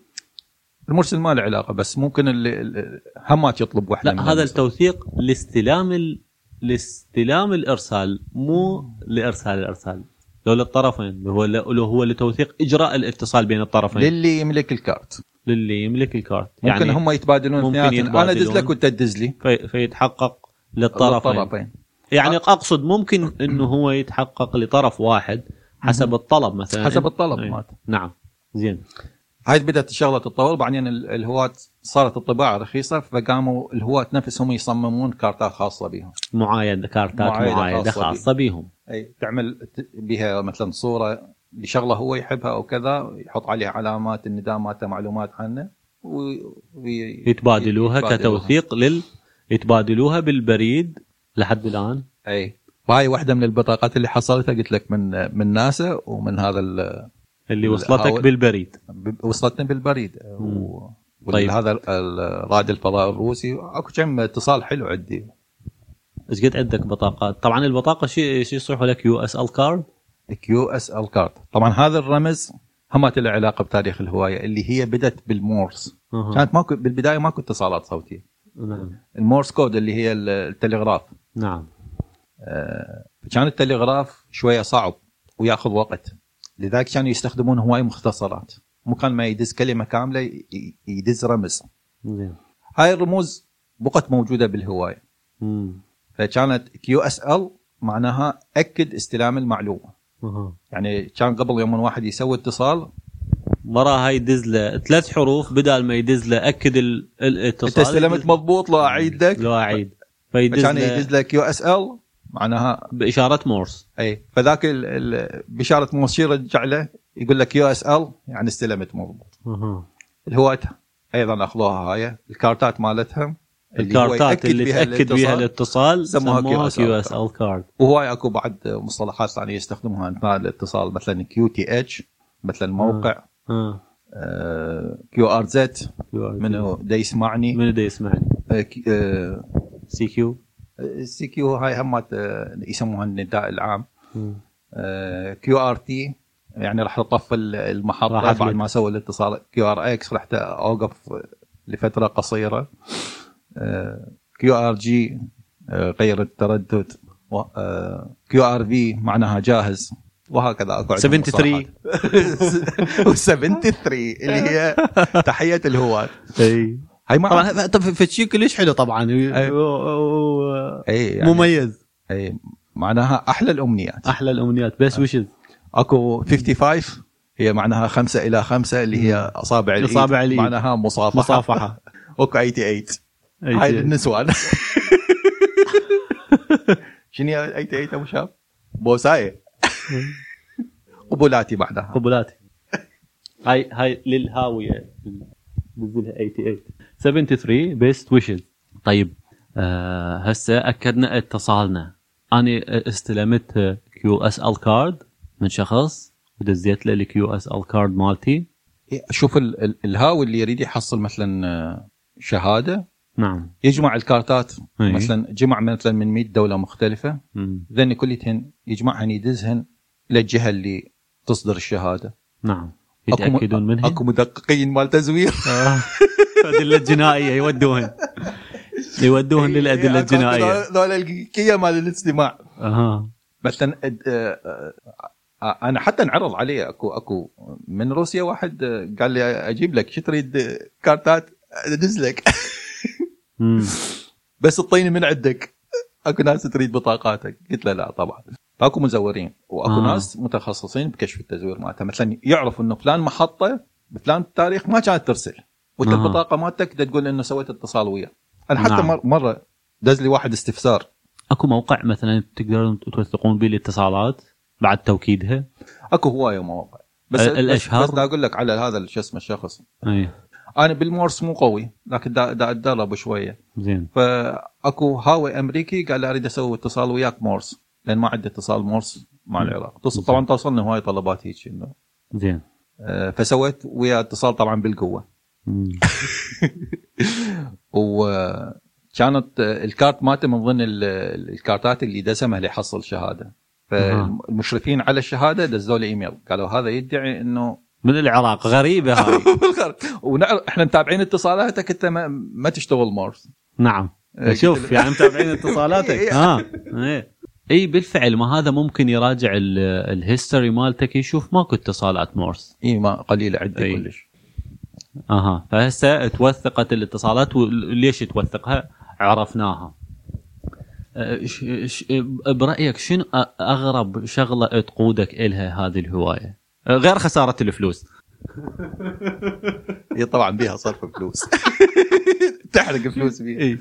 المرسل ما له علاقة بس ممكن اللي همات يطلب واحدة لا من هذا. التوثيق لاستلام ال... لاستلام الإرسال مو لإرسال الإرسال. لو للطرفين هو لو هو لتوثيق إجراء الاتصال بين الطرفين. للي يملك الكارت. للي يملك الكارت. ممكن يعني هم يتبادلون ممكن اثنيناتهم. أنا أدز يتبادلون. لك وأنت تدز لي. في... فيتحقق للطرفين. الطرفين يعني أقصد ممكن إنه هو يتحقق لطرف واحد حسب الطلب مثلا. حسب الطلب أي. مالته. نعم. زين. هاي بدأت الشغله تتطور بعدين ال- الهواة صارت الطباعة رخيصة فقاموا الهواة نفسهم يصممون كارتات خاصة بهم. معايده كارتات معايدة معايده خاصة خاصة بيهم أي تعمل بها مثلا صورة لشغلة هو يحبها أو كذا يحط عليها علامات النداء مالته معلومات عنه و- وي- يتبادلوها يتبادلوها. كتوثيق لل يتبادلوها بالبريد لحد الآن. أي. وهاي واحدة من البطاقات اللي حصلتها قلت لك من من ناسا ومن هذا ال- اللي وصلتك بالبريد. وصلتنا بالبريد. و- طيب. وهذا رائد الفضاء الروسي. أكو كم اتصال حلو عندي. إيش قد عندك بطاقات؟ طبعا البطاقة شيء شيء يصيح لك يو اس ال كارد كيو اس ال كارد طبعا هذا الرمز همت له علاقة بتاريخ الهواية اللي هي بدت بالمورس. كانت ماكو بالبداية ماكو اتصالات صوتية. نعم. ال Morse code اللي هي ال- التلغراف. نعم. آه، كان التلغراف شوية صعب وياخذ وقت. لذلك كانوا يستخدمون هواي مختصرات. مو كان ما يدز كلمة كاملة يدز رمز. زين. هاي الرموز بقت موجودة بالهواية. مم. فكانت QSL معناها أكد استلام المعلومة. أها. يعني كان قبل يوم واحد يسوي اتصال وراها يدز له ثلاث حروف بدل ما يدز له أكد ال- الاتصال أنت استلمت مضبوط لو أعيد لك. لو أعيد. فيدز له يدز لك QSL معناها بإشارة مورس. إي فذاك ال- ال- بإشارة مورس يرجع له؟ يقول لك QSL يعني استلمت مضبوط. الهواة أيضا أخذوها هاي الكارتات مالتهم اللي الكارتات اللي بيها تأكد بها الاتصال سموها. QSL. card وهواي أكو بعد مصطلحات ثانية يستخدموها اثناء الاتصال مثلا QTH مثلا موقع QRZ. منو دا يسمعني. من دا يسمعني؟ آه، آه، سي كيو السي كيو هاي همات آه، يسموها النداء العام. QRT يعني راح تطفي المحطة بعد. ما أسوي الاتصال. QRX راح أوقف لفترة قصيرة. QRG غير التردد. QRV معناها جاهز. وهكذا أكو عندهم 73 مصطلحات. (laughs) و 73 اللي هي تحية الهواة. إي. هاي ما طبعا طب فتشي كلش حلو طبعا؟ أي. أي يعني مميز. أي معناها أحلى الأمنيات. أحلى الأمنيات. بس وشز أكو 55 هي معناها خمسة إلى خمسة اللي هي أصابع الإيد أصابع الإيد. معناها مصافحة. مصافحة. (laughs) أكو 88 هاي للنسوان (laughs) شنو هي 88 أبو شاب؟ بوساية (laughs) قبولاتي بعدها. قبلاتي هاي هاي للهاوية. نزلها 88 73 best wishes طيب آه هسه أكدنا اتصالنا. أنا استلمت QSL card من شخص ودزيت له ال QS L card مالتي. شوف ال- ال- الهاوي اللي يريد يحصل مثلا آه، شهادة. نعم. يجمع الكارتات أي. مثلا جمع مثلا من 100 دولة مختلفة. مم. ذن كلتهن يجمعهن يدزهن للجهة اللي تصدر الشهادة. نعم. أكو يتأكدون منها أكو مدققين مال تزوير. الادله الجنائيه يودوهن. يودوهن للأدلة الجنائية. ذول الكية مال الاستماع. أها. مثلا آه، آه، أنا حتى انعرض علي اكو أكو من روسيا واحد آه، قال لي أجيب لك شو تريد؟ آه، كارتات أدز لك. بس تطيني من عندك. أكو ناس تريد بطاقاتك. قلت له لا طبعا. فاكو مزورين وأكو آه. ناس متخصصين بكشف التزوير مالتها. مثلا يعرف إنه فلان محطة بفلان التاريخ ما كانت ترسل. وأنت آه. البطاقة مالتك تقول إنه سويت اتصال وياه. أنا حتى نعم. مرة دز لي واحد استفسار. أكو موقع مثلا تقدرون توثقون به الاتصالات بعد توكيدها؟ أكو هواية مواقع بس ال- الأشهر؟ بس, دا أقول لك على هذا شو اسمه الشخص. أي. أنا بالمورس مو قوي لكن دا, دا أتدرب شوية. زين. فأكو هاوي أمريكي قال لي أريد أسوي اتصال وياك مورس. لأن ما عندي اتصال مورس مع العراق. توصل طبعا توصلنا هواي طلبات هيك إنه. زين. آه، فسويت ويا اتصال طبعا بالقوة. (laughs) وكانت آه، الكارت مالته من ضمن ال- ال- الكارتات اللي دسمها ليحصل شهادة. فالمشرفين على الشهادة دزوا لي إيميل. قالوا هذا يدعي إنه من العراق؟ غريبة هاي. (laughs) ونعرف إحنا متابعين اتصالاتك أنت ما, ما تشتغل مورس. نعم. إيه، شوف يعني متابعين اتصالاتك. (laughs) إيه. ها. إيه. اي بالفعل ما هذا ممكن يراجع ال- ال history مالتك يشوف ماكو اتصالات مورس. اي ما قليله عندي إي. كلش. أها فهسه توثقت الاتصالات وليش توثقها؟ عرفناها. أه، برأيك شنو أغرب شغلة تقودك إلها هذه الهواية؟ أه، غير خسارة الفلوس. (laughs) هي طبعا بيها صرف فلوس. (laughs) تحرق فلوس بيها.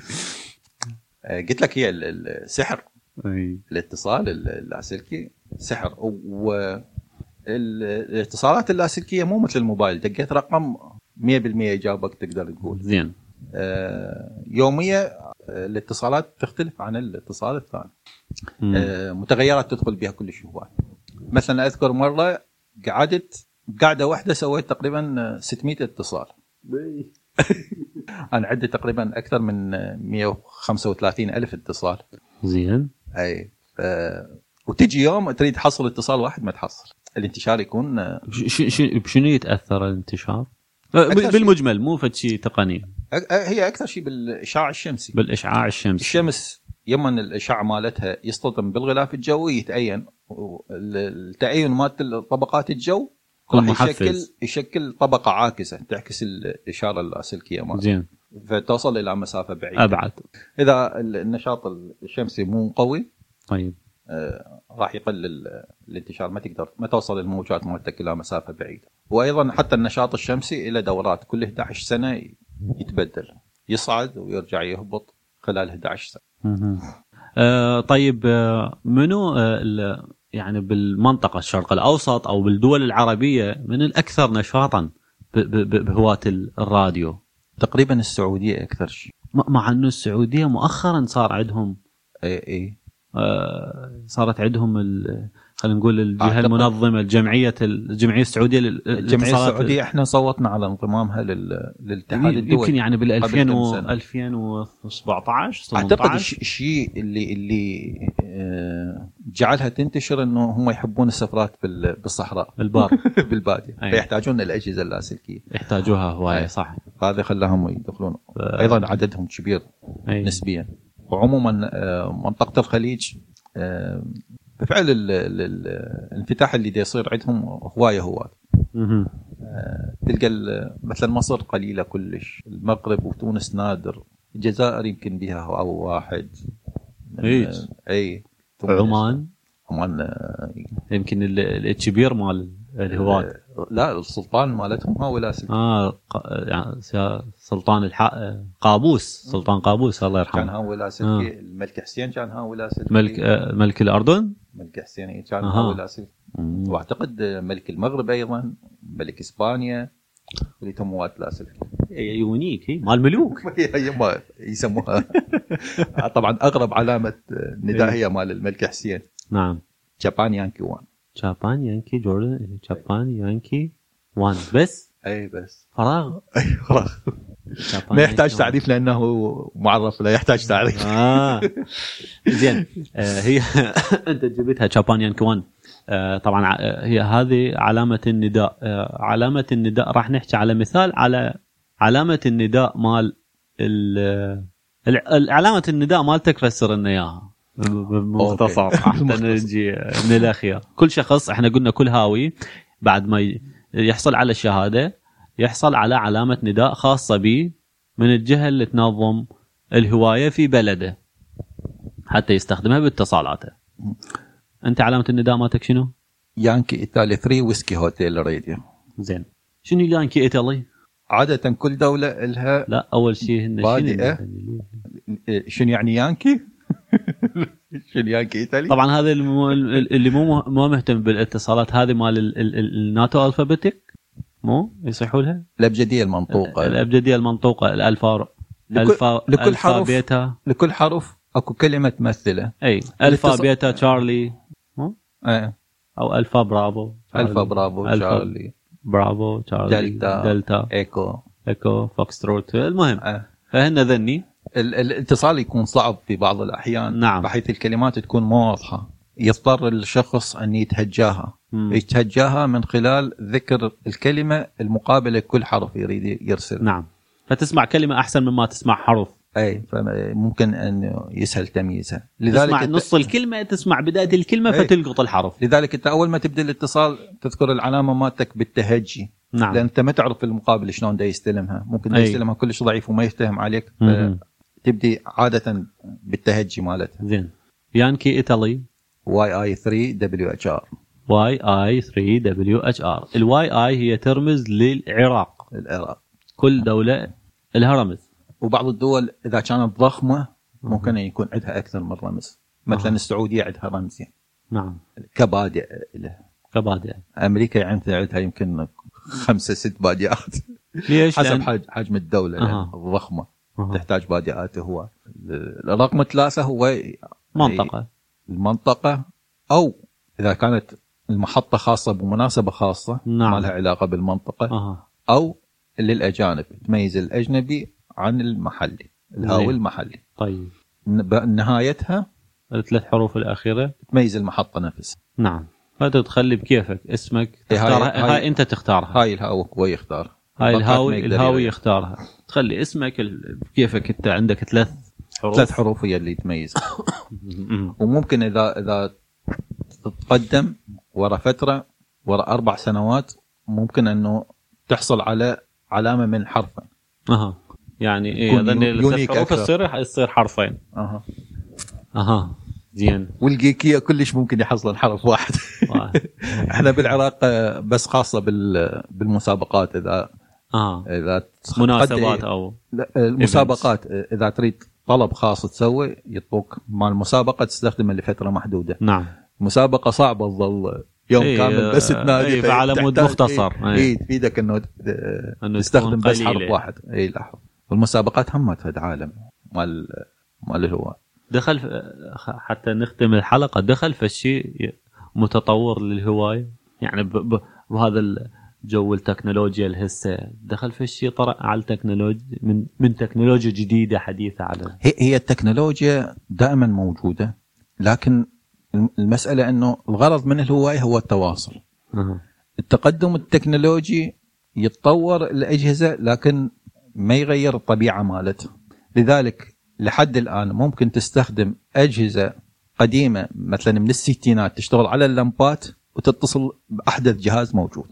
آه، قلت لك هي ال- ال- السحر. إي. الاتصال ال- اللاسلكي سحر. والاتصالات اللاسلكيه مو مثل الموبايل. دقيت رقم 100% يجاوبك تقدر تقول. زين. آه، يومية آه، الاتصالات تختلف عن الاتصال الثاني. آه، متغيرات تدخل بها كل هواي مثلا أذكر مرة قعدت قاعدة واحدة سويت تقريبا آه، 600 اتصال (laughs) أنا عندي تقريبا أكثر من آه، 135 ألف اتصال. زين. أي ف... وتجي يوم تريد تحصل اتصال واحد ما تحصل. الانتشار يكون ش- ش- ش- بشنو يتأثر الانتشار؟ شيء- بالمجمل مو فد شيء تقني. هي أكثر شيء بالإشعاع الشمسي. بالإشعاع الشمسي. الشمس يما الإشعاع مالتها يصطدم بالغلاف الجوي يتأين ال- التأين مالت طبقات الجو راح. يشكل يشكل طبقة عاكسة تعكس الإشارة اللاسلكيه مالتها. زين. فتوصل إلى مسافة بعيدة. أبعد. إذا ال- النشاط الشمسي مو قوي طيب. آه، راح يقلل الانتشار. ما تقدر ما توصل الموجات مالتك إلى مسافة بعيدة. وأيضا حتى النشاط الشمسي له دورات كل 11 سنة يتبدل يصعد ويرجع يهبط خلال 11 سنة. آه طيب آه منو آه يعني بالمنطقة الشرق الأوسط أو بالدول العربية من الأكثر نشاطا بهواة ال- الراديو؟ تقريبا السعودية أكثر شيء. مع إنه السعودية مؤخرا صار عندهم اي اي آه صارت عندهم ال- خلينا نقول الجهة المنظمة الجمعية الجمعية السعودية الجمعية السعودية إحنا صوتنا على انضمامها لل- للاتحاد يمكن الدولي يعني بال قبل 2000 كم و سنة. 2017 أعتقد 18 الش- الشيء اللي اللي آه، جعلها تنتشر إنه هم يحبون السفرات بال- بالصحراء. البار (laughs) بالبادية. أي. فيحتاجون الأجهزة اللاسلكية. يحتاجوها هواية. صح. فهذا خلاهم يدخلون. أيضا عددهم كبير أي. نسبيا. وعموما آه، منطقة الخليج آه، بفعل ال- ال- ال- الانفتاح اللي دا يصير عندهم هواية هواة. مهم. تلقى مثلا مصر قليلة كلش. المغرب وتونس نادر. الجزائر يمكن بها أو واحد. إيه. اي عمان؟ عمان آه، يمكن ال- الكبير مال الهواة. آه، لا السلطان مالتهم سلطان آه يعني سلطان الح... قابوس. سلطان قابوس الله كان يرحمه. ها ولا سلكي الملك حسين كان سلكي ملك آه ملك الأردن؟ ملك حسين إيه، كان ولا سلكي وأعتقد ملك المغرب أيضا ملك إسبانيا اللي تموات لا سلكي يونيك هي مال ملوك. (laughs) هي ما يسموها. (laughs) طبعا اغرب علامة نداء هي مال الملك حسين. نعم. جابان يانكي وان. جابان يانكي جوردن جابان يانكي وان. بس اي بس. فراغ. أي خلاص. ما يحتاج تعريف لأنه معرف لا يحتاج تعريف. آه (laughs) زين. آه هي (laughs) أنت جبتها جابان يانكي 1 آه طبعا آه، هي هذه علامة النداء. آه علامة النداء راح نحكي على مثال على علامة النداء مال ال- ال- علامة النداء مالتك فسر لنا اياها بمختصر. (laughs) حتى. نجي من الاخير كل شخص إحنا قلنا كل هاوي بعد ما يحصل على الشهادة يحصل على علامة نداء خاصة به من الجهة اللي تنظم الهواية في بلده حتى يستخدمها باتصالاته أنت علامة النداء مالتك شنو؟ يانكي ايطالي 3 ويسكي هوتيل راديو زين شنو يانكي إيطالي؟ عادة كل دولة لها لا أول شيء هن بادئة. شنو يعني يانكي؟ (laughs) شنو يانكي إيطالي؟ طبعا هذا اللي مو مه- مو مهتم بالاتصالات هذه مال ال- ال- ال- الناتو الفابيتك مو؟ يصيحوا لها؟ الابجديه المنطوقة. الابجديه المنطوقة الالفا لكل- الفا لكل ألفا حرف. بيتا. لكل حرف أكو كلمة تمثله أي ألفا الاتص- Beta Charlie. مو؟ إيه. أو Alpha Bravo Alpha Bravo Alpha Charlie Bravo Charlie. Delta. Delta. Echo. Echo Foxtrot المهم آه. فهن ذني. ال- الاتصال يكون صعب في بعض الأحيان. نعم. بحيث الكلمات تكون مو واضحة. يضطر الشخص أن يتهجاها. يتهجاها من خلال ذكر الكلمة المقابلة لكل حرف يريد يرسل. نعم. فتسمع كلمة أحسن مما تسمع حرف. أي فممكن أن يسهل تمييزها. لذلك تسمع نص الكلمة تسمع بداية الكلمة أي. فتلقط الحرف. لذلك أنت أول ما تبدأ الاتصال تذكر العلامة مالتك بالتهجي. نعم. لأن أنت ما تعرف المقابل شلون دا يستلمها. ممكن دا أي. يستلمها كلش ضعيف وما يفتهم عليك. تبدي عادة بالتهجي مالتها. زين. Yankee Italy. واي اي 3 دبليو اتش ار واي اي 3 دبليو اتش ار الواي اي هي ترمز للعراق. العراق كل دولة لها رمز. وبعض الدول إذا كانت ضخمة ممكن يكون عندها أكثر من رمز. مثلا أها. السعودية عندها رمزين نعم. كبادئ له. كبادئ. أمريكا عندها عندها يمكن خمسة ست بادئات. ليش؟ حسب لأن- حج- حجم الدولة. لأن الضخمة. أها. تحتاج بادئات هو. الرقم ثلاثة هو منطقة. المنطقة. أو إذا كانت المحطة خاصة بمناسبة خاصة نعم. ما لها علاقة بالمنطقة أها. أو للأجانب تميز الأجنبي عن المحلي الهاوي. المحلي طيب. نهايتها؟ الثلاث حروف الأخيرة؟ تميز المحطة نفسها نعم. فانت تخلي بكيفك اسمك؟ تختارها هاي, هاي- هاي أنت تختارها. هاي الهاوي هو يختار. هاي الهاوي الهاوي. يختارها. تخلي اسمك بكيفك أنت عندك ثلاث حروف. ثلاث حروف هي اللي تميز. (coughs) وممكن اذا إذا تتقدم ورا فترة ورا أربع سنوات ممكن إنه تحصل على علامة من حرفين. أها. يعني إيه يونيك. تصير تصير حرفين. أها. أها. زين. والجيكية كلش ممكن يحصلون حرف واحد. (laughs) إحنا بالعراق بس خاصة بال- بالمسابقات اذا آه إذا مناسبات أو لا، المسابقات إذا تريد طلب خاص تسوي يطلبوك مال المسابقه تستخدمه لفترة محدودة. نعم. مسابقة صعبة تظل. يوم إيه، كامل بس آه، تنادي إيه، فعلى مود مختصر. اي إيه. إيه تفيدك إنه إنه تستخدم بس. حرف واحد. اي لاحظ. والمسابقات هم فد عالم. مال مال الهواة دخل حتى نختم الحلقة. دخل في شيء متطور للهواية. يعني ب- ب- بهذا الجو التكنولوجيا الهسه دخل في شيء طرأ على التكنولوجيا من من تكنولوجيا جديدة حديثة على هي هي التكنولوجيا دائما موجودة لكن المسألة إنه الغرض من الهوايه هو التواصل أها. التقدم التكنولوجي يتطور الاجهزه لكن ما يغير الطبيعة مالتها لذلك لحد الآن ممكن تستخدم أجهزة قديمة مثلا من الستينات تشتغل على اللمبات وتتصل بأحدث جهاز موجود.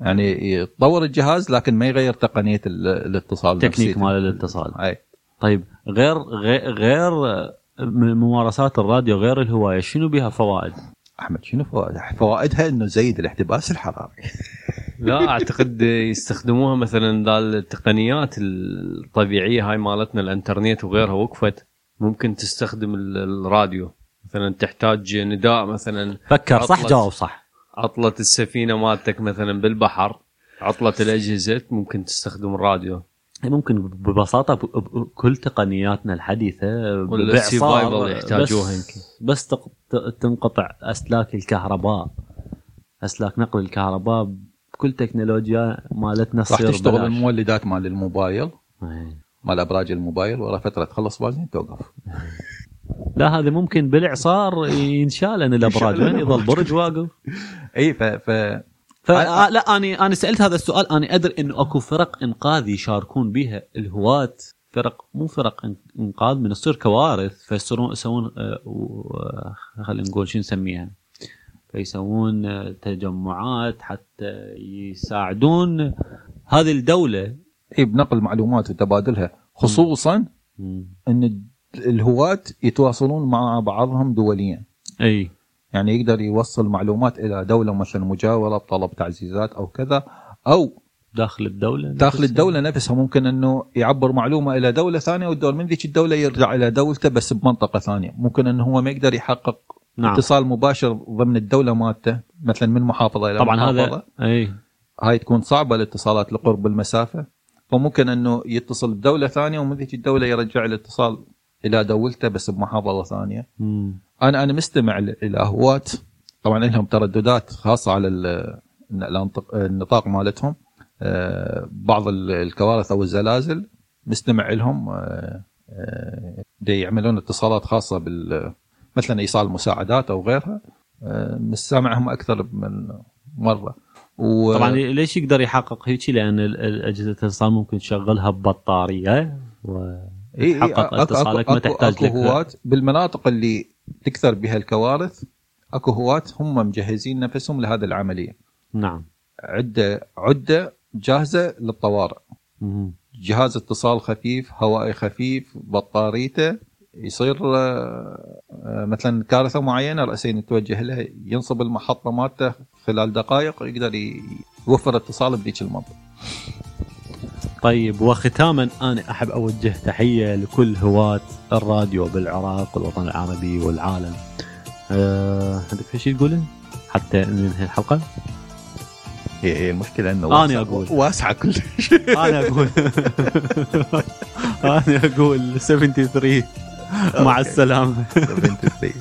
يعني يتطور الجهاز لكن ما يغير تقنية ال- الاتصال تكنيك. مال الاتصال أي طيب غير, غير من ممارسات الراديو غير الهواية شنو بها فوائد؟ أحمد شنو فوائدها؟ فوائدها إنه زيد الاحتباس الحراري (laughs) لا أعتقد يستخدموها مثلا التقنيات الطبيعية هاي مالتنا الإنترنت وغيرها وقفت ممكن تستخدم ال- الراديو مثلا تحتاج نداء مثلا فكر صح جاوب صح عطلت السفينة مالتك مثلا بالبحر عطلت الأجهزة ممكن تستخدم الراديو ممكن ببساطة ب- ب- كل تقنياتنا الحديثة ال survival يحتاجوها بس- يمكن. بس ت- تنقطع أسلاك الكهرباء أسلاك نقل الكهرباء بكل تكنولوجيا مالتنا راح تشتغل. المولدات مال الموبايل إيه. مال أبراج الموبايل ورا فترة تخلص بنزين توقف (laughs) لا هذا ممكن بالإعصار ينشال الأبراج وين يظل برج واقف (laughs) إي ف, ف... لا اني أنا سألت هذا السؤال أنا أدري إنه أكو فرق إنقاذ يشاركون بها الهواة فرق مو فرق إنقاذ من تصير كوارث فيصيرون يسوون خلينا نقول شو نسميها؟ فيسوون تجمعات حتى يساعدون هذه الدولة. اي بنقل معلومات وتبادلها. خصوصا. إن الهواة يتواصلون مع بعضهم دوليا. اي يعني يقدر يوصل معلومات إلى دولة مثلا مجاورة بطلب تعزيزات أو كذا أو داخل الدولة داخل نفسها. الدولة نفسها ممكن إنه يعبر معلومة إلى دولة ثانية والدول من ذيك الدولة يرجع إلى دولته بس بمنطقة ثانية. ممكن إنه هو ما يقدر يحقق نعم. اتصال مباشر ضمن الدولة مالته مثلا من محافظة إلى طبعا محافظة. هذا أي. هاي تكون صعبة الاتصالات لقرب المسافة. فممكن إنه يتصل بدولة ثانية ومن ذيك الدولة يرجع الاتصال إلى دولته بس بمحافظة ثانية. مم. أنا أنا مستمع إلى طبعا لهم ترددات خاصة على النطاق مالتهم. آه، بعض ال- الكوارث أو الزلازل مستمع لهم. آه، آه، يعملون اتصالات خاصة بال مثلا إيصال مساعدات أو غيرها. مستمعهم أكثر من مرة. و... طبعا ليش يقدر يحقق هيك لأن أجهزة الاتصال ممكن تشغلها ببطارية و إي إي تحقق أكو- اتصالك أكو- ما أكو- تحتاج أكو لك. بالمناطق اللي تكثر بها الكوارث أكو هواة هم مجهزين نفسهم لهذه العملية. نعم. عدة عدة جاهزة للطوارئ. مم. جهاز اتصال خفيف هوائي خفيف بطاريته يصير آه، مثلا كارثة معينة راسين يتوجه لها ينصب المحطة مالته خلال دقائق يقدر يوفر اتصال بذيك المنطقة. طيب وختاما أنا أحب أوجه تحية لكل هواة الراديو بالعراق والوطن العربي والعالم. أه... عندك في شيء تقوله؟ حتى ننهي الحلقة؟ هي هي المشكلة إنه أنا واسعة- أقول. واسعة كلش أنا أقول (laughs) أنا أقول 73 مع السلامة 73